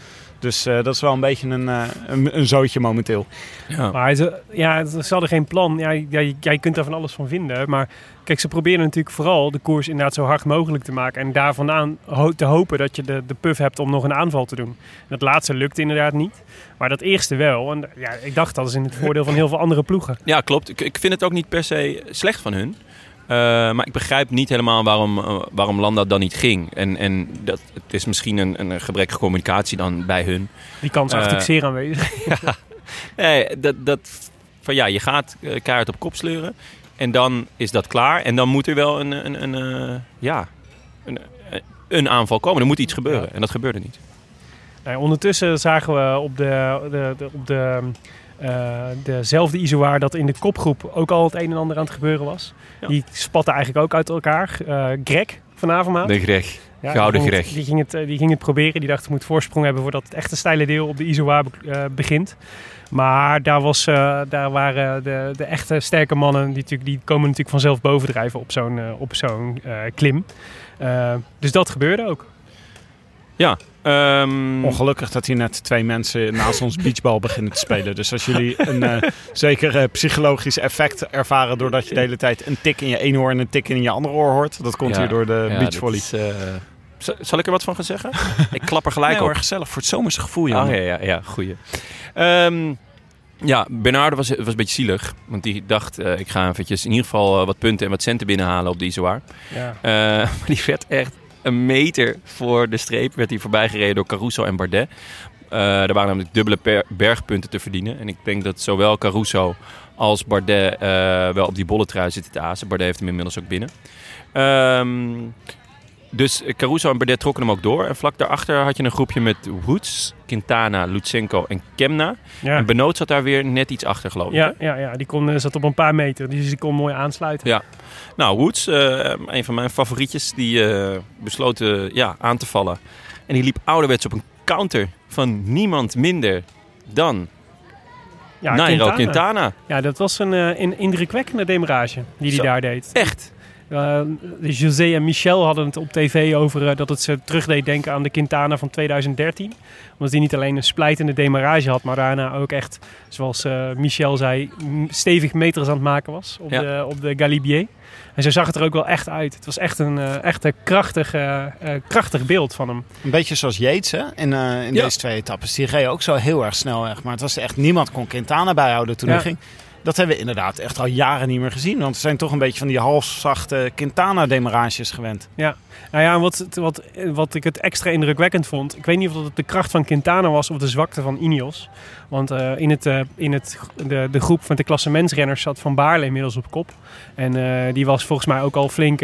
Dus eh, dat is wel een beetje een, eh, een, een zootje momenteel. Ja. Maar ze, ja, ze hadden geen plan. Ja, jij, jij kunt daar van alles van vinden. Maar kijk, ze proberen natuurlijk vooral de koers inderdaad zo hard mogelijk te maken. En daar vandaan ho- te hopen dat je de, de puff hebt om nog een aanval te doen. En dat laatste lukt inderdaad niet. Maar dat eerste wel. En ja, ik dacht dat is in het voordeel van heel veel andere ploegen. Ja, klopt. Ik, ik vind het ook niet per se slecht van hun. Eh, maar ik begrijp niet helemaal waarom, eh, waarom Landa dan niet ging. En, en dat, het is misschien een, een gebrekkige communicatie dan bij hun. Die kans is Eh, natuurlijk zeer aanwezig. [laughs] Nee, dat, dat, van ja, je gaat eh, kaart op kop sleuren. En dan is dat klaar. En dan moet er wel een, een, een, eh, ja, een, eh, een aanval komen. Er moet iets gebeuren. En dat gebeurde niet. Nou, ondertussen zagen we op, de, de, de- op de, eh, dezelfde isoar dat in de kopgroep ook al het een en ander aan het gebeuren was. Ja. Die spatten eigenlijk ook uit elkaar. Eh Greg vanavond. De Greg. Ja, Gouden die ging Greg. het- Die ging, het, eh, die ging het proberen. Die dacht, ik moet voorsprong hebben voordat het echte steile deel op de be- eh, begint. Maar daar, was, eh, daar waren de, de echte sterke mannen, die, natuurlijk, die komen natuurlijk vanzelf bovendrijven op zo'n eh, op zo'n eh, klim. Eh, dus dat gebeurde ook. Ehm, Ongelukkig dat hier net twee mensen naast ons beachbal beginnen te spelen. Dus als jullie een eh, zeker eh, psychologisch effect ervaren doordat je de hele tijd een tik in je ene oor en een tik in je andere oor hoort. Dat komt Ja, hier door de ja, beachvolley. is, eh, zal- ik er wat van gaan zeggen? ik klap er gelijk Nee op. hoor, gezellig voor het zomerse gevoel, Oh, Jan. ja, ja, ja, goeie. Ehm, ja, Bernardo was, was een beetje zielig. Want die dacht, eh, ik ga eventjes in ieder geval wat punten en wat centen binnenhalen op die Izoar. Ja. Eh, [laughs] maar die werd echt een meter voor de streep. Werd hij voorbij gereden door Caruso en Bardet. Eh, er waren namelijk dubbele bergpunten te verdienen. En ik denk dat zowel Caruso als Bardet eh, wel op die bolletrui zitten te azen. Bardet heeft hem inmiddels ook binnen. Ehm, dus Caruso en Bardet trokken hem ook door. En vlak daarachter had je een groepje met Woods, Quintana, Lutsenko en Kemna. Ja. En Benoot zat daar weer net iets achter, geloof ik. Ja, ja, ja, die kon, eh, zat op een paar meter, dus die kon mooi aansluiten. Ja. Nou, Woods, eh, een van mijn favorietjes, die eh, besloot ja, aan te vallen. En die liep ouderwets op een counter van niemand minder dan Ja, Nairo Quintana. Quintana. Ja, dat was een, een indrukwekkende demerage die hij daar deed. Echt. Eh, José en Michel hadden het op tv over eh, dat het ze terugdeed denken aan de Quintana van 2013. Omdat hij niet alleen een splijtende demarage had, maar daarna ook echt, zoals eh, Michel zei, stevig meters aan het maken was op, Ja. de, op de Galibier. En zo zag het er ook wel echt uit. Het was echt een, eh, echt een krachtig, krachtig beeld van hem. Een beetje zoals Yates hè? in, eh, in Ja. deze twee etappes. Die reed ook zo heel erg snel. Echt. Maar het was echt niemand kon Quintana bijhouden toen Ja. hij ging. Dat hebben we inderdaad echt al jaren niet meer gezien. Want we zijn toch een beetje van die halfzachte Quintana-demarages gewend. Nou ja, wat, wat, wat ik het extra indrukwekkend vond. Ik weet niet of het de kracht van Quintana was of de zwakte van Ineos. Want eh, in, het, eh, in het, de, de groep van de klassementsrenners zat Van Baarle inmiddels op kop. En eh, die was volgens mij ook al flink,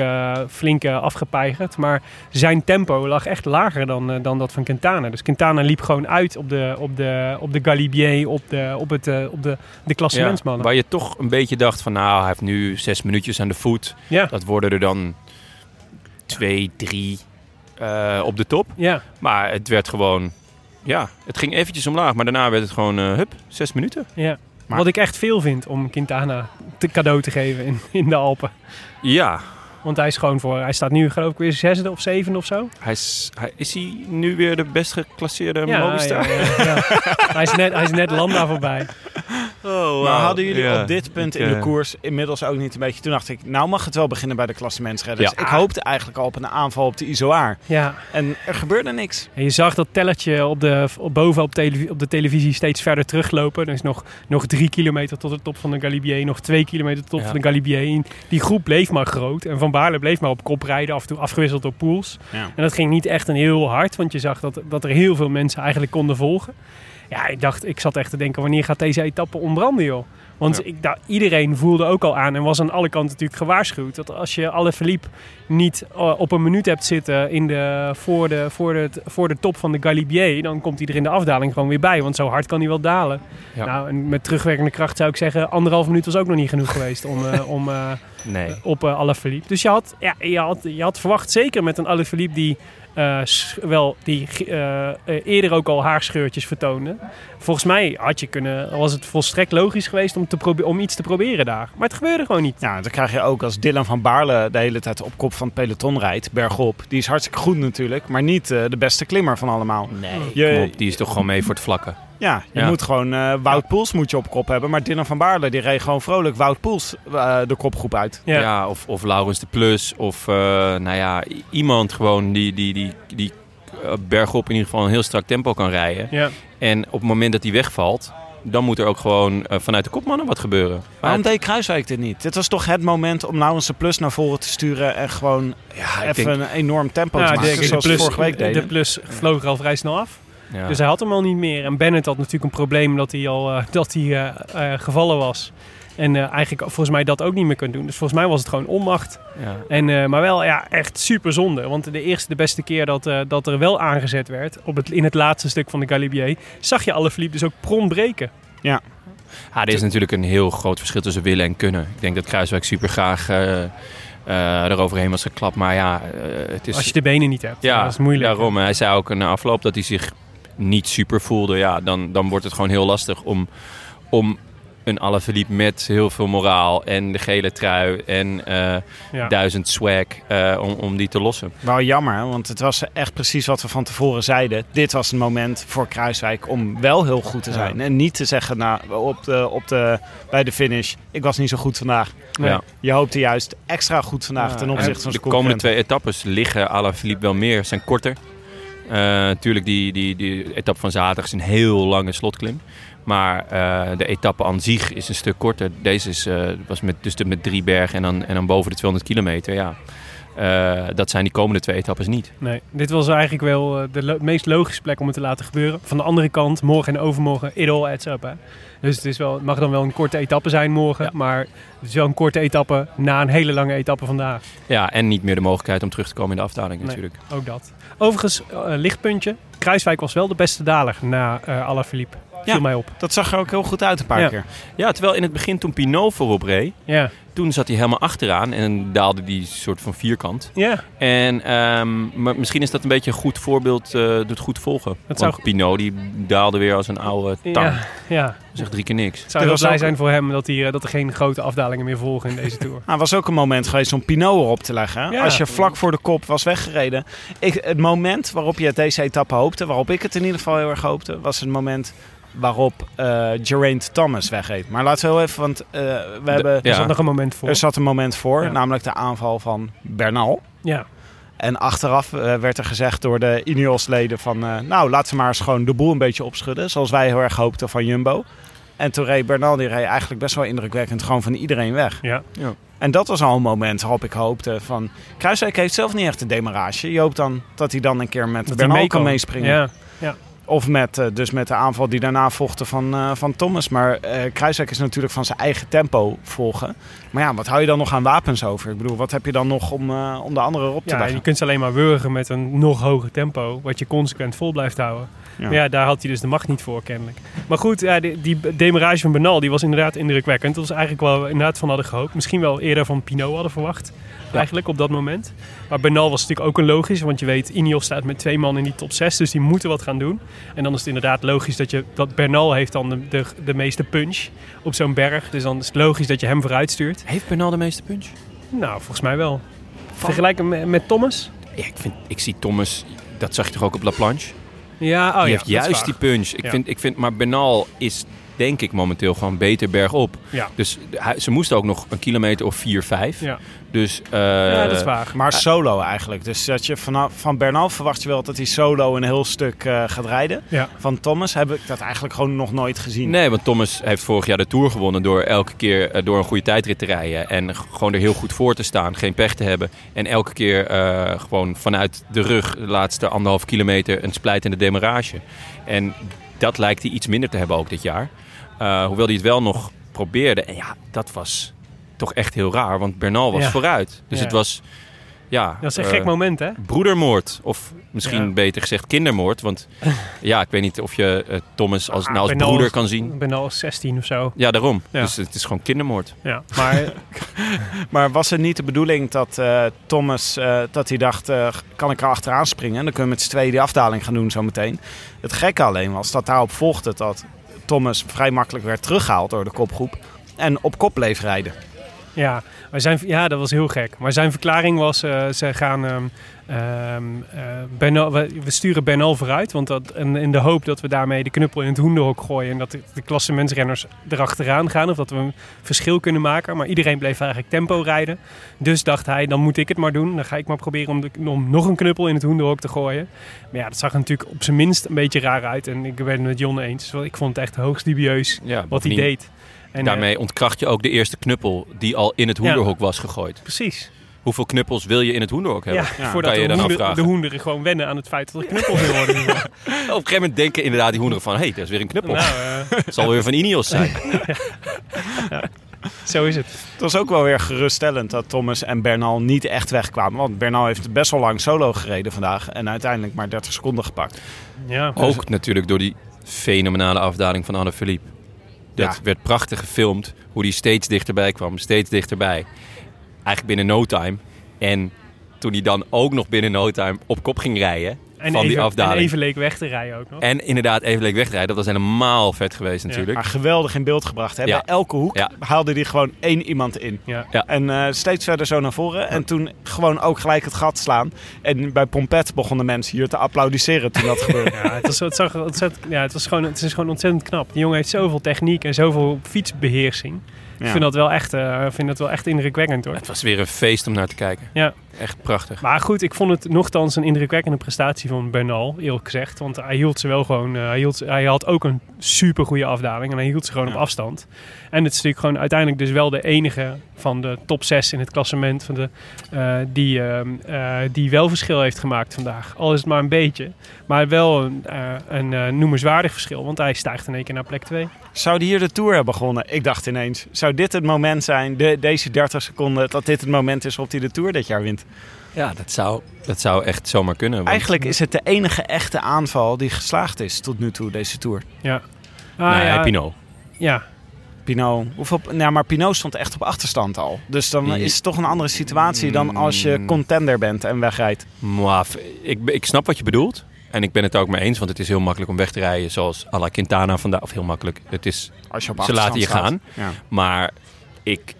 flink afgepeigerd. Maar zijn tempo lag echt lager dan, dan dat van Quintana. Dus Quintana liep gewoon uit op de, op de, op de Galibier, op de, op het, op de, de klassementsmannen. waar je toch een beetje dacht van nou, hij heeft nu zes minuutjes aan de voet. Ja, Dat worden er dan twee, drie op de top. ja. Maar het werd gewoon, ja, het ging eventjes omlaag. Maar daarna werd het gewoon, eh, hup, zes minuten. ja. Maar- Wat ik echt veel vind om Quintana te cadeau te geven in, in de Alpen. Ja, Want hij is gewoon voor. Hij staat nu geloof ik weer zesde of zevende of zo. hij is, hij, is hij nu weer de best geclasseerde ja, Movistar? ja, ja, ja. hij, is net, hij is net Landa voorbij. [laughs] Oh, Maar hadden jullie Ja. op dit punt in de koers inmiddels ook niet een beetje... Toen dacht ik, nou mag het wel beginnen bij de klassementsredders. Ja. Ik hoopte eigenlijk al op een aanval op de Izoar. Ja. En er gebeurde niks. En je zag dat tellertje op de, op, boven op, televi- op de televisie steeds verder teruglopen. Er is nog, nog drie kilometer tot de top van de Galibier. Nog twee kilometer tot de Ja. top van de Galibier. Die groep bleef maar groot. En Van Baarle bleef maar op kop rijden. Af en toe afgewisseld door Poels. Ja. En dat ging niet echt een heel hard. Want je zag dat, dat er heel veel mensen eigenlijk konden volgen. Ja, ik dacht, ik zat echt te denken, wanneer gaat deze etappe ontbranden, joh? Want Ja. ik, iedereen voelde ook al aan en was aan alle kanten natuurlijk gewaarschuwd. Dat als je alle Philippe niet eh, op een minuut hebt zitten in de, voor, de, voor, de, voor de top van de Galibier, dan komt hij er in de afdaling gewoon weer bij. Want zo hard kan hij wel dalen. Ja. Nou, en met terugwerkende kracht zou ik zeggen, anderhalf minuut was ook nog niet genoeg geweest om, eh, om eh, Nee. op eh Alaphilippe. Dus je had, ja, je, had, je had verwacht, zeker met een Alaphilippe die eh, sch- wel die eh, eh, eerder ook al haarscheurtjes vertoonde. Volgens mij had je kunnen, was het volstrekt logisch geweest om, te om iets te proberen daar. Maar het gebeurde gewoon niet. Ja, dan krijg je ook als Dylan van Baarle de hele tijd op kop van het peloton rijdt, bergop. Die is hartstikke goed natuurlijk, maar niet eh, de beste klimmer van allemaal. Nee, Je- kom op, die is toch gewoon mee voor het vlakken. Ja, je Ja. moet gewoon eh, Wout Poels moet je op kop hebben. Maar Dylan van Baarle die reed gewoon vrolijk Wout Poels eh, de kopgroep uit. Ja. Ja, of, of Laurens de Plus. Of eh, nou ja, iemand gewoon die, die, die, die bergop in ieder geval een heel strak tempo kan rijden. Ja. En op het moment dat die wegvalt, dan moet er ook gewoon eh, vanuit de kopmannen wat gebeuren. Waarom deed Kruiswijk dit niet? Dit was toch het moment om Laurens de Plus naar voren te sturen en gewoon ja, even denk, een enorm tempo Ja, te de, maken. de zoals plus, vorige week de deden. plus vloog er al vrij snel af. Ja. Dus hij had hem al niet meer. En Bennett had natuurlijk een probleem dat hij al eh, [laughs] dat hij, eh, eh, gevallen was. En eh, eigenlijk volgens mij dat ook niet meer kan doen. Dus volgens mij was het gewoon onmacht. ja. En, eh, maar wel ja, echt super zonde. Want de eerste, de beste keer dat, eh, dat er wel aangezet werd, op het, in het laatste stuk van de Galibier, zag je alle Philippe dus ook prompt breken. Ah, er is natuurlijk een heel groot verschil tussen willen en kunnen. Ik denk dat Kruiswijk super graag eh, eh, eroverheen was geklapt. Maar ja, het is... Als je de benen niet hebt. Ja, dat is moeilijk. Daarom. Hij zei ook na afloop dat hij zich niet super voelde. Ja, dan, dan wordt het gewoon heel lastig om, om een Alaphilippe met heel veel moraal en de gele trui en eh, Ja. duizend swag eh, om, om die te lossen. Wel jammer, want het was echt precies wat we van tevoren zeiden. Dit was een moment voor Kruiswijk om wel heel goed te zijn. En niet te zeggen nou, op de, op de, bij de finish, ik was niet zo goed vandaag. Nee. Ja. Je hoopte juist extra goed vandaag ten En opzichte van de zijn komende twee etappes liggen Alaphilippe wel meer, zijn korter. Eh, Natuurlijk, die, die, die etappe van zaterdag is een heel lange slotklim. Maar eh, de etappe aan zich is een stuk korter. Deze is, eh, was met, dus de- met drie bergen en dan, en dan boven de 200 kilometer. Ja. Eh, dat zijn die komende twee etappes niet. Nee, dit was eigenlijk wel eh, de lo- meest logische plek om het te laten gebeuren. Van de andere kant, morgen en overmorgen, it all adds up. Hè? Dus het, is wel, het mag dan wel een korte etappe zijn morgen. Ja. Maar het is wel een korte etappe na een hele lange etappe vandaag. Ja, en niet meer de mogelijkheid om terug te komen in de afdaling Nee. natuurlijk. Ook dat. Overigens, eh, lichtpuntje. Kruiswijk was wel de beste daler na eh Alaphilippe. Viel Ja. mij op. Dat zag er ook heel goed uit een paar Ja. keer. Ja, terwijl in het begin toen Pinot voorop reed, Ja. toen zat hij helemaal achteraan en daalde die soort van vierkant. Ja. En ehm, maar misschien is dat een beetje een goed voorbeeld, eh doet goed volgen. Dat Want zou- Pinot die daalde weer als een oude tang. Ja. ja. Zegt drie keer niks. Het Er zou heel was blij ook- zijn voor hem dat, hij, eh, dat er geen grote afdalingen meer volgen in deze Tour. [laughs] Nou, was ook een moment geweest om Pinot erop te leggen. Ja. Als je vlak voor de kop was weggereden. Ik, het moment waarop je het deze etappe hoopte, waarop ik het in ieder geval heel erg hoopte, was het moment waarop eh Geraint Thomas wegreed. Maar laten we heel even, want eh, we hebben, Er Ja. zat nog een moment voor. er zat een moment voor, Ja. namelijk de aanval van Bernal. Ja. En achteraf eh, werd er gezegd door de Ineos-leden van... eh, nou, laten we maar eens gewoon de boel een beetje opschudden. Zoals wij heel erg hoopten van Jumbo. En toen reed Bernal, die reed eigenlijk best wel indrukwekkend gewoon van iedereen weg. Ja. En dat was al een moment waarop ik hoopte van... Kruiswijk heeft zelf niet echt de demarage. Je hoopt dan dat hij dan een keer met Dat Bernal mee kan meespringen. Ja. Of met, eh, dus met de aanval die daarna volgde van, eh, van Thomas. Maar Kruiswijk is natuurlijk van zijn eigen tempo volgen. Maar ja, wat hou je dan nog aan wapens over? Ik bedoel, wat heb je dan nog om, om de anderen erop te Ja, leggen? je kunt ze alleen maar wurgen met een nog hoger tempo, wat je consequent vol blijft houden. Ja. Maar ja, daar had hij dus de macht niet voor, kennelijk. Maar goed, ja, die, die demarage van Bernal die was inderdaad indrukwekkend. Dat was eigenlijk wel inderdaad van hadden gehoopt. Misschien wel eerder van Pinot hadden verwacht, eigenlijk op dat moment. Maar Bernal was natuurlijk ook een logisch, want je weet, Ineos staat met twee man in die top 6, dus die moeten wat gaan doen. En dan is het inderdaad logisch dat, je, dat Bernal heeft dan de, de, de meeste punch op zo'n berg. Dus dan is het logisch dat je hem vooruit stuurt. Heeft Bernal de meeste punch? Nou, volgens mij wel. Vergelijken met, met Thomas? Ja, ik, vind, ik zie Thomas, dat zag je toch ook op La Planche? Ja, oh die ja, heeft juist die punch. Ik Ja. vind, ik vind, maar Bernal is denk ik momenteel gewoon beter bergop. Ja. Dus hij, ze moesten ook nog een kilometer of 4, 5. Ja. Dus eh, ja, dat is waar. Maar solo eigenlijk. Dus dat je vanaf, van Bernal verwacht je wel dat hij solo een heel stuk eh, gaat rijden. Ja. Van Thomas heb ik dat eigenlijk gewoon nog nooit gezien. Nee, want Thomas heeft vorig jaar de Tour gewonnen door elke keer eh, door een goede tijdrit te rijden. En gewoon er heel goed voor te staan, geen pech te hebben. En elke keer eh, gewoon vanuit de rug, de laatste anderhalf kilometer, een splijtende demarage. En dat lijkt hij iets minder te hebben ook dit jaar. Eh, hoewel hij het wel nog probeerde. En ja, dat was toch echt heel raar, want Bernal was Ja. vooruit. Dus Ja. het was... ja, Dat is een eh, gek moment, hè? broedermoord. Of misschien Ja. beter gezegd kindermoord. Want [laughs] ja, ik weet niet of je eh, Thomas als, nou als broeder kan zien. Ik ben al 16 of zo. Ja, daarom. Ja. Dus het is gewoon kindermoord. Ja, maar [laughs] Maar was het niet de bedoeling dat eh, Thomas, eh, dat hij dacht, eh, kan ik er achteraan springen? Dan kunnen we met z'n tweeën die afdaling gaan doen zometeen. Het gekke alleen was dat daarop volgde dat Thomas vrij makkelijk werd teruggehaald door de kopgroep. En op kop bleef rijden. Ja, maar zijn, ja, dat was heel gek. Maar zijn verklaring was, eh, ze gaan, Bernal, we, we sturen Bernal vooruit. Want dat, en in de hoop dat we daarmee de knuppel in het hoenderhok gooien. En dat de, de klassementsrenners erachteraan gaan. Of dat we een verschil kunnen maken. Maar iedereen bleef eigenlijk tempo rijden. Dus dacht hij, dan moet ik het maar doen. Dan ga ik maar proberen om, de, om nog een knuppel in het hoenderhok te gooien. Maar ja, dat zag er natuurlijk op zijn minst een beetje raar uit. En ik ben het met Jon eens. Ik vond het echt hoogst dubieus Ja, wat hij deed. En, eh, Daarmee ontkracht je ook de eerste knuppel die al in het hoenderhok was gegooid. precies. Hoeveel knuppels wil je in het hoenderhok hebben? Ja, voordat je de, hoender, de hoenderen gewoon wennen aan het feit dat er knuppels in worden. [laughs] Op een gegeven moment denken inderdaad die hoenderen van... hé, hey, dat is weer een knuppel. nou, [laughs] eh, Het zal weer van Ineos zijn. [laughs] zo is het. Het was ook wel weer geruststellend dat Thomas en Bernal niet echt wegkwamen. Want Bernal heeft best wel lang solo gereden vandaag. En uiteindelijk maar 30 seconden gepakt. Ja, Ook natuurlijk door die fenomenale afdaling van Anne Philippe. Dat Ja. werd prachtig gefilmd. Hoe die steeds dichterbij kwam. Steeds dichterbij. Eigenlijk binnen no time. En toen hij dan ook nog binnen no time op kop ging rijden. En, van even, die afdaling. en even leek weg te rijden ook nog. En inderdaad even leek wegrijden. Dat was helemaal vet geweest natuurlijk. Maar geweldig in beeld gebracht. Hè? Ja. Bij elke hoek Ja. haalde hij gewoon één iemand in. Ja. Ja. En eh, steeds verder zo naar voren. En toen gewoon ook gelijk het gat slaan. En bij Pompet begonnen mensen hier te applaudisseren toen dat [laughs] gebeurde. Ja, het, was, het, zag ontzettend, ja, het, was gewoon, het is gewoon ontzettend knap. Die jongen heeft zoveel techniek en zoveel fietsbeheersing. Ik Ja. vind dat wel echt, eh, vind dat wel echt indrukwekkend hoor. Het was weer een feest om naar te kijken. Ja. Echt prachtig. Maar goed, ik vond het nogthans een indrukwekkende prestatie van Bernal, eerlijk gezegd. Want hij hield ze wel gewoon. eh, hij, hield, hij had ook een super goede afdaling en hij hield ze gewoon Ja. op afstand. En het is natuurlijk gewoon uiteindelijk dus wel de enige van de top 6 in het klassement van de, eh, die, ehm, eh, die wel verschil heeft gemaakt vandaag. Al is het maar een beetje. Maar wel een, eh, een eh, noemenswaardig verschil, want hij stijgt in één keer naar plek 2. Zou die hier de Tour hebben begonnen? Ik dacht ineens, zou dit het moment zijn, de, deze 30 seconden, dat dit het moment is waarop hij de Tour dit jaar wint? Ja, dat zou, dat zou echt zomaar kunnen. want- Eigenlijk is het de enige echte aanval die geslaagd is tot nu toe, deze Tour. Ja. Ah, nee, ja, Pinot. ja, Pinot, hoeveel, nou, maar Pinot stond echt op achterstand al. Dus dan Die- is het toch een andere situatie dan als je contender bent en wegrijdt. Mwah, ik, ik snap wat je bedoelt. En ik ben het ook mee eens, want het is heel makkelijk om weg te rijden. Zoals à la Quintana vandaag. Of heel makkelijk. Het is, Als je op ze achterstand laten je staat. gaan. Ja. Maar ik,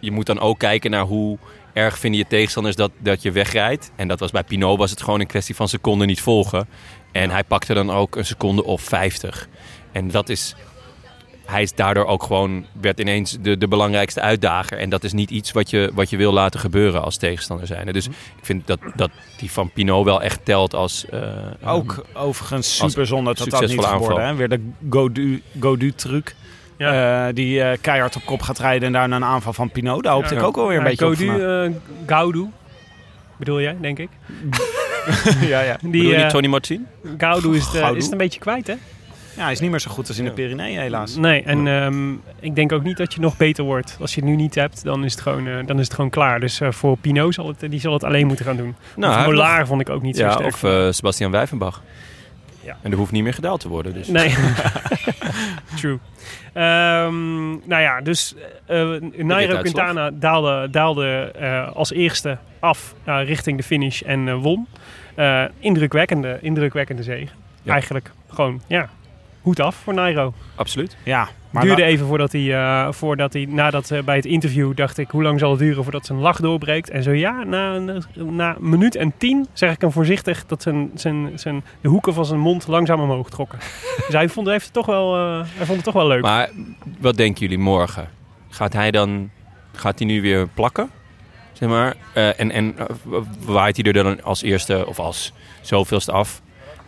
je moet dan ook kijken naar hoe erg vinden je tegenstanders dat, dat je wegrijdt. En dat was bij Pinot was het gewoon een kwestie van seconden niet volgen. En hij pakte dan ook een seconde of 50. En dat is... Hij is daardoor ook gewoon, werd ineens de, de belangrijkste uitdager. En dat is niet iets wat je, wat je wil laten gebeuren als tegenstander zijn. Dus ik vind dat, dat die van Pinot wel echt telt als... eh, Ook overigens super zonde dat dat niet geworden. Hè? Weer de Godu, Godu truc. Ja. Eh, die eh, keihard op kop gaat rijden en daarna een aanval van Pinot. Daar hoopte Ja. ik ook wel weer een Ja, beetje op. Gaudu, eh, Gaudu, bedoel jij, denk ik. [laughs] ja, ja. Die, Bedoel je eh, niet Tony Martin? Gaudu is, eh, Gaudu? is het een beetje kwijt, hè? ja, hij is niet meer zo goed als in de Pyreneeën helaas. Nee, en ehm, ik denk ook niet dat je nog beter wordt. Als je het nu niet hebt, dan is het gewoon, eh, dan is het gewoon klaar. Dus eh, voor Pinot zal het, die zal het alleen moeten gaan doen. Nou, Mollard vond ik ook niet zo Ja, sterk. of eh, Sebastian Wijvenbach. Ja. En er hoeft niet meer gedaald te worden. Dus. Nee. [laughs] True. Ehm, nou ja, dus eh Nairo. Quintana daalde, daalde eh, als eerste af richting de finish en won. Indrukwekkende, indrukwekkende zege. Ja. Eigenlijk gewoon, ja, hoed af voor Nairo. Absoluut. Ja, maar duurde even voordat hij, eh, voordat hij nadat eh, bij het interview dacht ik, hoe lang zal het duren voordat zijn lach doorbreekt? En zo ja, na, een- na een minuut en tien zeg ik hem voorzichtig dat zijn, zijn, zijn, de hoeken van zijn mond langzaam omhoog trokken. [laughs] dus hij vond, heeft het toch wel, eh, hij vond het toch wel leuk. Maar wat denken jullie morgen? Gaat hij dan, gaat hij nu weer plakken? Zeg maar. Eh, en en waait hij er dan als eerste of als zoveelste af?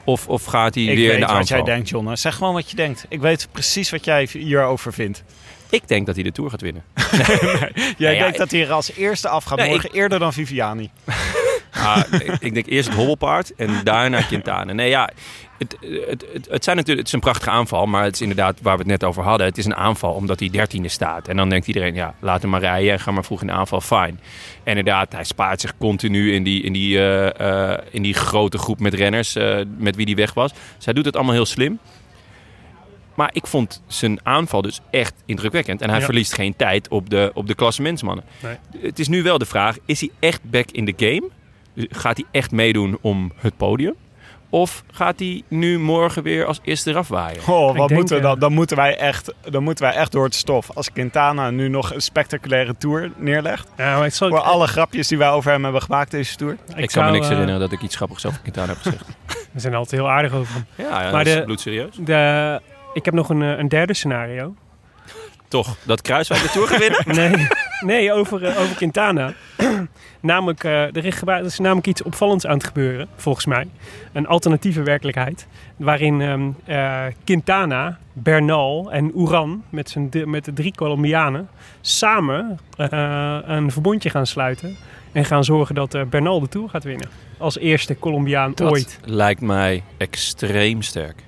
Of, of gaat hij ik weer weet in de wat aanval? jij denkt, Jonne. Zeg gewoon wat je denkt. Ik weet precies wat jij hierover vindt. Ik denk dat hij de Tour gaat winnen. [laughs] Jij Nee, ja, denkt dat hij er als eerste af gaat Nee, morgen eerder dan Viviani. Ah, ik- ik denk eerst het hobbelpaard en daarna Quintana. Nee, ja, het, het, het, het, zijn natuurlijk, het is een prachtige aanval, maar het is inderdaad waar we het net over hadden. Het is een aanval omdat hij dertiende staat. En dan denkt iedereen, ja, laat hem maar rijden en ga maar vroeg in de aanval, fijn. En inderdaad, hij spaart zich continu in die, in die, eh, eh, in die grote groep met renners eh, met wie hij weg was. Dus hij doet het allemaal heel slim. Maar ik vond zijn aanval dus echt indrukwekkend. En hij Ja. verliest geen tijd op de, op de klassementsmannen. Nee. Het is nu wel de vraag, is hij echt back in the game? Gaat hij echt meedoen om het podium? Of gaat hij nu morgen weer als eerste eraf waaien? Oh, Ik wat moeten we eh, dan? Dan moeten, wij echt, dan moeten wij echt door het stof. Als Quintana nu nog een spectaculaire tour neerlegt. Ja, maar zal, Voor alle grapjes die wij over hem hebben gemaakt deze tour. Ik, kan me niks eh, herinneren dat ik iets grappigs over Quintana heb gezegd. [laughs] We zijn altijd heel aardig over hem. Ja, ja Maar dat is bloedserieus. De, ik heb nog een, eh, een derde scenario. Toch, dat Kruiswijk de Tour gaat winnen? [laughs] Nee, nee over, eh, over Quintana. [clears throat] namelijk, eh, er, is er namelijk iets opvallends aan het gebeuren, volgens mij. Een alternatieve werkelijkheid. Waarin ehm, eh, Quintana, Bernal en Uran, met, zijn de, met de drie Colombianen, samen eh, een verbondje gaan sluiten. En gaan zorgen dat eh, Bernal de Tour gaat winnen. Als eerste Colombiaan Dat ooit. lijkt mij extreem sterk.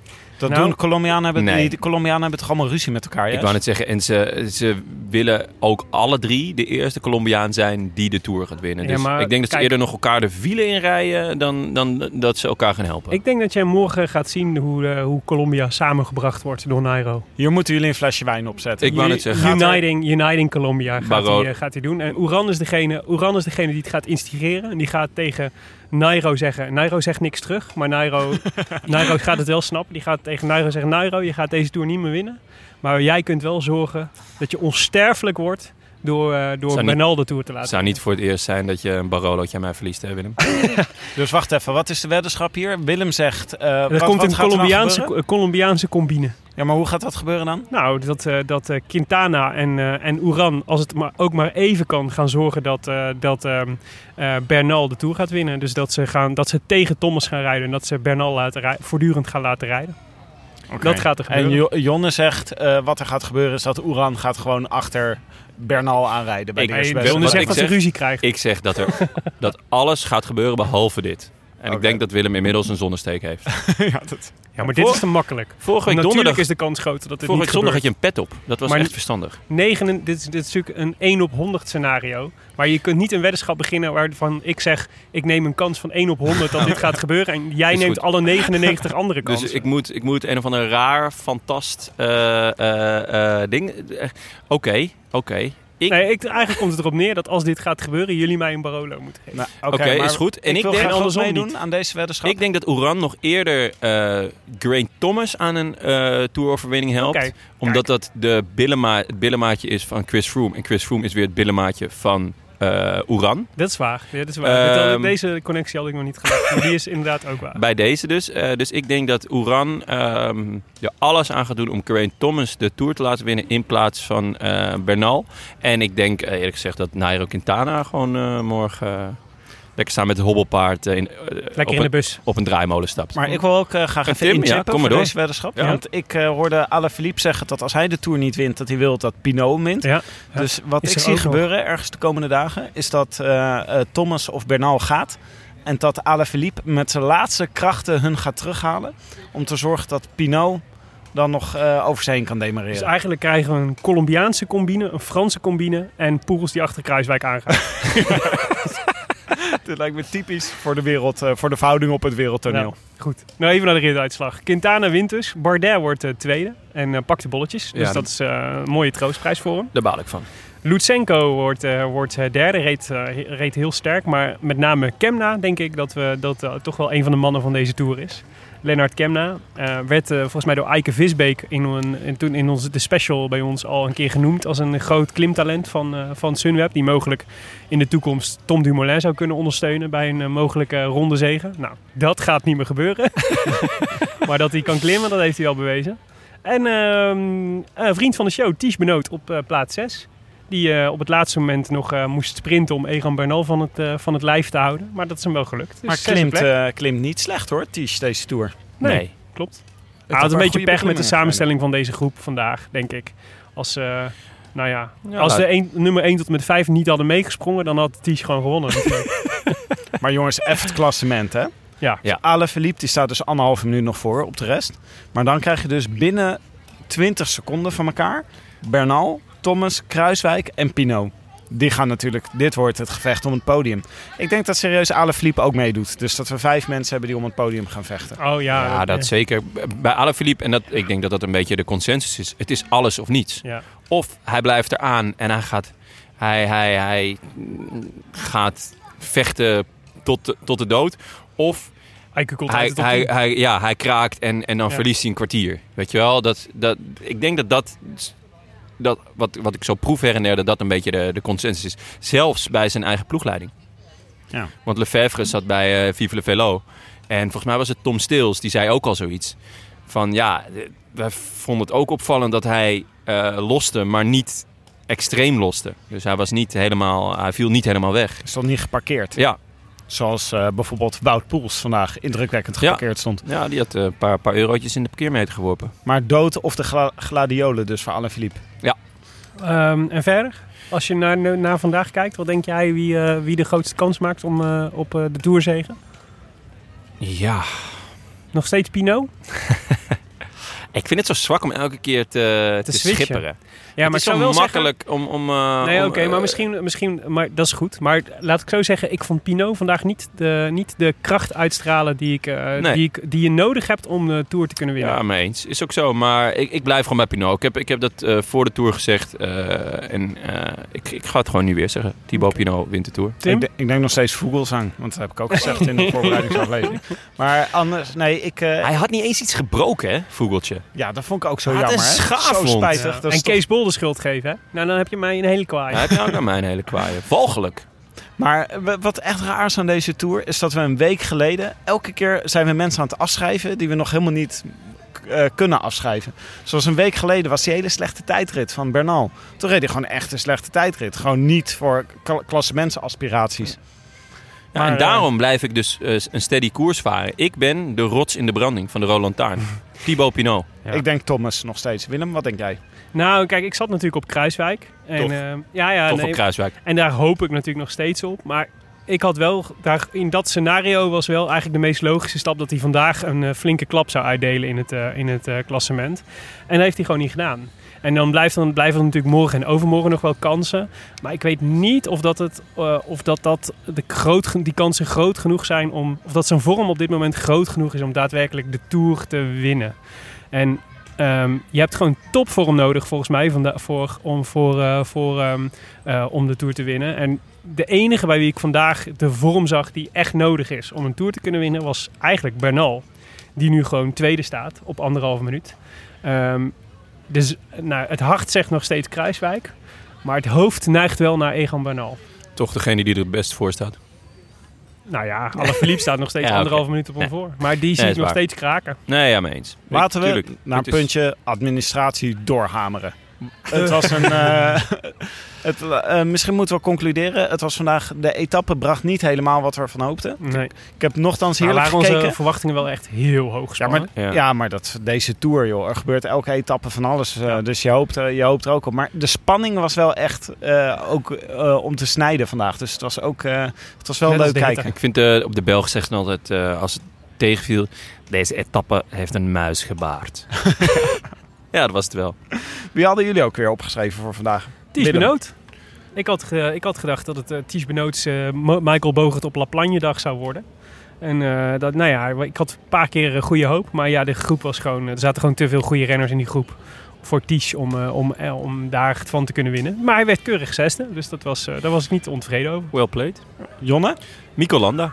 Dat Nou, doen Colombianen hebben, nee. die, Colombianen hebben toch allemaal ruzie met elkaar, Ik wou net zeggen, en ze, ze willen ook alle drie de eerste Colombiaan zijn die de Tour gaat winnen. Ja, Dus maar ik denk dat ze eerder nog elkaar de wielen inrijden dan, dan dat ze elkaar gaan helpen. Ik denk dat jij morgen gaat zien hoe, eh, hoe Colombia samengebracht wordt door Nairo. Hier moeten jullie een flesje wijn opzetten. Ik wou net zeggen, gaat er- Uniting, Uniting Colombia gaat Baro- hij, eh, gaat hij doen. En Uran is, degene, Uran is degene die het gaat instigeren. En die gaat tegen Nairo zeggen. Nairo zegt niks terug, maar Nairo, [laughs] Nairo gaat het wel snappen. Die gaat tegen Nairo zeggen, Nairo, je gaat deze Tour niet meer winnen. Maar jij kunt wel zorgen dat je onsterfelijk wordt door, eh door Bernal de Tour te Het laten zou niet voor het eerst zijn dat je een Barolootje aan mij verliest, hè Willem? [laughs] Dus wacht even, wat is de weddenschap hier? Willem zegt... eh, Er wat, komt wat een Colombiaanse? Colombiaanse combine. Ja, maar hoe gaat dat gebeuren dan? Nou, dat, eh, dat eh, Quintana en, eh, en Uran, als het maar, ook maar even kan, gaan zorgen dat, eh, dat ehm, eh, Bernal de Tour gaat winnen. Dus dat ze, gaan, dat ze tegen Thomas gaan rijden en dat ze Bernal laten rij- voortdurend gaan laten rijden. Dat gaat er En gebeuren. Jo- Jonne zegt, eh, wat er gaat gebeuren is dat Oeran gaat gewoon achter Bernal aanrijden bij Ik- de zegt ik dat ze ruzie krijgen. Ik zeg dat, er, [laughs] dat alles gaat gebeuren behalve dit. En ik denk dat Willem inmiddels een zonnesteek heeft. [laughs] ja, dat, Ja, maar dit is te makkelijk. Vorige week natuurlijk donderdag, is de kans groter dat het vorige niet week zondag had je een pet op. Dat was Maar- echt verstandig. Negen, dit, is, dit is natuurlijk een 1 op 100 scenario. Maar je kunt niet een weddenschap beginnen waarvan ik zeg... ik neem een kans van 1 op 100 dat dit [laughs] gaat gebeuren. En jij neemt alle 99 andere [laughs] kansen. Dus ik moet, ik moet een of ander raar, fantast eh, ding... Oké, oké. Ik- Nee, ik, eigenlijk komt het erop neer dat als dit gaat gebeuren... jullie mij een Barolo moeten geven. nou, Oké, maar is goed. En ik, ik wil denk andersom meedoen niet. aan deze weddenschap. Ik denk dat Oran nog eerder eh Grain Thomas aan een eh toeroverwinning helpt. Omdat dat de billema het billenmaatje is van Chris Froome. En Chris Froome is weer het billenmaatje van eh Oran. Dat is waar. Ja, dat is waar. Ik- Ehm, Deze connectie had ik nog niet gemaakt. Maar die is inderdaad ook waar. Bij deze dus. Eh, dus ik denk dat Oran ehm er alles aan gaat doen om Geraint Thomas de Tour te laten winnen in plaats van eh, Bernal. En ik denk eh, eerlijk gezegd dat Nairo Quintana gewoon eh, morgen eh, lekker staan met het hobbelpaard eh, in, eh, Lekker op, in de een, bus. op een draaimolen stapt. Maar ik wil ook eh, graag En even Tim, ja, inchippen kom maar voor door. deze weddenschap. Ja. Want ik eh, hoorde Alaphilippe zeggen dat als hij de Tour niet wint, dat hij wil dat Pinot wint. Ja. Dus wat Is ik zie nog. gebeuren ergens de komende dagen, is dat Thomas of Bernal gaat. En dat Alaphilippe met zijn laatste krachten hun gaat terughalen. Om te zorgen dat Pinot dan nog eh, over zijn heen kan demareren. Dus eigenlijk krijgen we een Colombiaanse combine, een Franse combine en Poels die achter Kruiswijk aangaan. [laughs] [laughs] Dit lijkt me typisch voor de, wereld, eh, voor de verhouding op het wereldtoneel. Ja, goed. Nou, even naar de rituitslag. Quintana wint dus. Bardet wordt eh, tweede en eh, pakt de bolletjes. Dus Ja, dat is eh, een mooie troostprijs voor hem. Daar baal ik van. Lutsenko wordt, eh, wordt eh, derde, reed, eh, reed heel sterk. Maar met name Kemna denk ik dat we dat toch wel een van de mannen van deze Tour is. Lennart Kemna eh, werd eh, volgens mij door Eike Visbeek in, in, toen in onze, de special bij ons al een keer genoemd als een groot klimtalent van, eh, van Sunweb. Die mogelijk in de toekomst Tom Dumoulin zou kunnen ondersteunen bij een mogelijke ronde zegen. Nou, dat gaat niet meer gebeuren. [laughs] maar dat hij kan klimmen, dat heeft hij al bewezen. En ehm, een vriend van de show, Ties Benoot, op plaats 6. Die eh, op het laatste moment nog eh, moest sprinten om Egan Bernal van het, eh, van het lijf te houden. Maar dat is hem wel gelukt. Dus Maar klimt, klimt niet slecht hoor, Tisch, deze Tour. Nee. Nee. Klopt. Hij had een beetje pech met de samenstelling van deze groep vandaag, denk ik. Als, nou ja, Ja, als nou- de een, nummer 1 tot en met 5 niet hadden meegesprongen, dan had Ties gewoon gewonnen. natuurlijk. [laughs] Maar jongens, even het klassement, hè? Ja. Ja. Alaphilippe die staat dus anderhalve minuut nog voor op de rest. Maar dan krijg je dus binnen 20 seconden van elkaar Bernal, Thomas, Kruiswijk en Pinot. Die gaan natuurlijk, dit wordt het gevecht om het podium. Ik denk dat serieus Alaphilippe ook meedoet. Dus dat we vijf mensen hebben die om het podium gaan vechten. Oh ja. Ja, dat zeker. Bij Alaphilippe, en dat, ik denk dat dat een beetje de consensus is. Het is alles of niets. Ja. Of hij blijft eraan en hij gaat, hij, hij, hij gaat vechten tot de, tot de dood. Of hij, hij, 10. hij, ja, hij kraakt en, en dan Ja. verliest hij een kwartier. Weet je wel? Dat, dat, ik denk dat dat, dat wat, wat ik zo proef her en der, dat dat een beetje de, de consensus is. Zelfs bij zijn eigen ploegleiding. Ja. Want Lefebvre zat bij eh Vive le Velo. En volgens mij was het Tom Stills, die zei ook al zoiets. Van ja, eh, wij vonden het ook opvallend dat hij eh, loste, maar niet extreem loste. Dus hij, was niet helemaal, hij viel niet helemaal weg. Is toch niet geparkeerd? Ja, Zoals eh, bijvoorbeeld Wout Poels vandaag indrukwekkend Ja. geparkeerd stond. ja die had eh, een paar, paar eurotjes in de parkeermeter geworpen. Maar dood of de gla- gladiolen dus voor Alaphilippe. Ehm, en verder? Als je naar, naar vandaag kijkt, wat denk jij wie, eh, wie de grootste kans maakt om, eh, op eh, de Tourzegen? Ja, Nog steeds Pinot? [laughs] ik vind het zo zwak om elke keer te, te, schipperen. Ja, het is zo makkelijk om... om eh, Nee, oké, maar eh, misschien, misschien maar dat is goed. Maar laat ik zo zeggen, ik vond Pinot vandaag niet de, niet de kracht uitstralen die, ik, eh, Nee. die, ik, die je nodig hebt om de Tour te kunnen winnen. Ja, mee eens. Is ook zo. Maar ik, ik blijf gewoon bij Pinot. Ik heb, ik heb dat eh, voor de Tour gezegd. eh, en eh, ik, ik ga het gewoon nu weer zeggen. Thibaut Pinot wint de Tour. Tim? Ik, de- ik denk nog steeds Vogelsang. Want dat heb ik ook gezegd in de [laughs] voorbereidingsaflevering. Maar anders, nee, ik... eh, Hij had niet eens iets gebroken, hè, Vogeltje. Ja, dat vond ik ook zo had jammer. Zo spijtig. Ja. Dat en toch- Kees Bol de schuld geven, hè? Nou, dan heb je mij een hele kwaai. Hij heeft nou ook naar mij een hele kwaaie. Walgelijk. Maar w- wat echt raar is aan deze Tour... is dat we een week geleden... elke keer zijn we mensen aan het afschrijven... die we nog helemaal niet eh, kunnen afschrijven. Zoals een week geleden was die hele slechte tijdrit van Bernal. Toen reed hij gewoon echt een slechte tijdrit. Gewoon niet voor kla- klassementsaspiraties. Ja, Maar, en eh, daarom blijf ik dus eh, een steady koers varen. Ik ben de rots in de branding van de Roland Taarn. [laughs] Thibaut Pinot. Ja. Ik denk Thomas nog steeds. Willem, wat denk jij? Nou, kijk, ik zat natuurlijk op Kruiswijk. En, Tof. eh, ja, ja, Toch nee, op Kruiswijk. En daar hoop ik natuurlijk nog steeds op. Maar ik had wel, daar, in dat scenario was wel eigenlijk de meest logische stap dat hij vandaag een flinke klap zou uitdelen in het, in het klassement. En dat heeft hij gewoon niet gedaan. En dan blijft dan blijven er natuurlijk morgen en overmorgen nog wel kansen. Maar ik weet niet of dat, het, eh, of dat, dat de groot, die kansen groot genoeg zijn om. Of dat zijn vorm op dit moment groot genoeg is om daadwerkelijk de Tour te winnen. En ehm, je hebt gewoon topvorm nodig volgens mij vanda- voor, om, voor, eh, voor, ehm, eh, om de Tour te winnen. En de enige bij wie ik vandaag de vorm zag die echt nodig is om een Tour te kunnen winnen was eigenlijk Bernal. Die nu gewoon tweede staat op anderhalve minuut. Ehm, dus nou, het hart zegt nog steeds Kruiswijk. Maar het hoofd neigt wel naar Egan Bernal. Toch degene die er het best voor staat. Nou ja, Alaphilippe staat nog steeds [laughs] Ja, anderhalve minuut op hem Nee. voor. Maar die zie is ik nog waar. steeds kraken. Nee, ja, mee eens. Laten we Tuurlijk, naar een puntje administratie doorhameren. Het was een. eh, [laughs] [laughs] het, eh, misschien moeten we concluderen. Het was vandaag. De etappe bracht niet helemaal wat we ervan hoopten. Nee. Ik heb nogthans Maar heerlijk waren gekeken. onze verwachtingen wel echt heel hoog Ja maar, gespannen. ja. Ja. maar dat, deze tour, joh. Er gebeurt elke etappe van alles. eh, Dus je hoopt, er- je hoopt er ook op. Maar de spanning was wel echt eh, ook eh, om te snijden vandaag. Dus het was ook eh, het was wel Net als leuk kijken. Ik vind eh, op de Belg zegt men altijd, eh, als het tegenviel, deze etappe heeft een muis gebaard. [laughs] ja, dat was het wel. Wie hadden jullie ook weer opgeschreven voor vandaag? Ties. Benoot. Ik had, ge- ik had gedacht dat het uh, Ties Benoots eh, Mo- Michael Bogert op La Plagne dag zou worden. En eh, dat, nou ja, ik had een paar keer een goede hoop. Maar ja, de groep was gewoon, er zaten gewoon te veel goede renners in die groep. Voor Ties om, eh, om, eh, om daar van te kunnen winnen. Maar hij werd keurig zesde. Dus dat was, eh, daar was ik niet ontevreden over. Well played. Jonne? Mico Landa.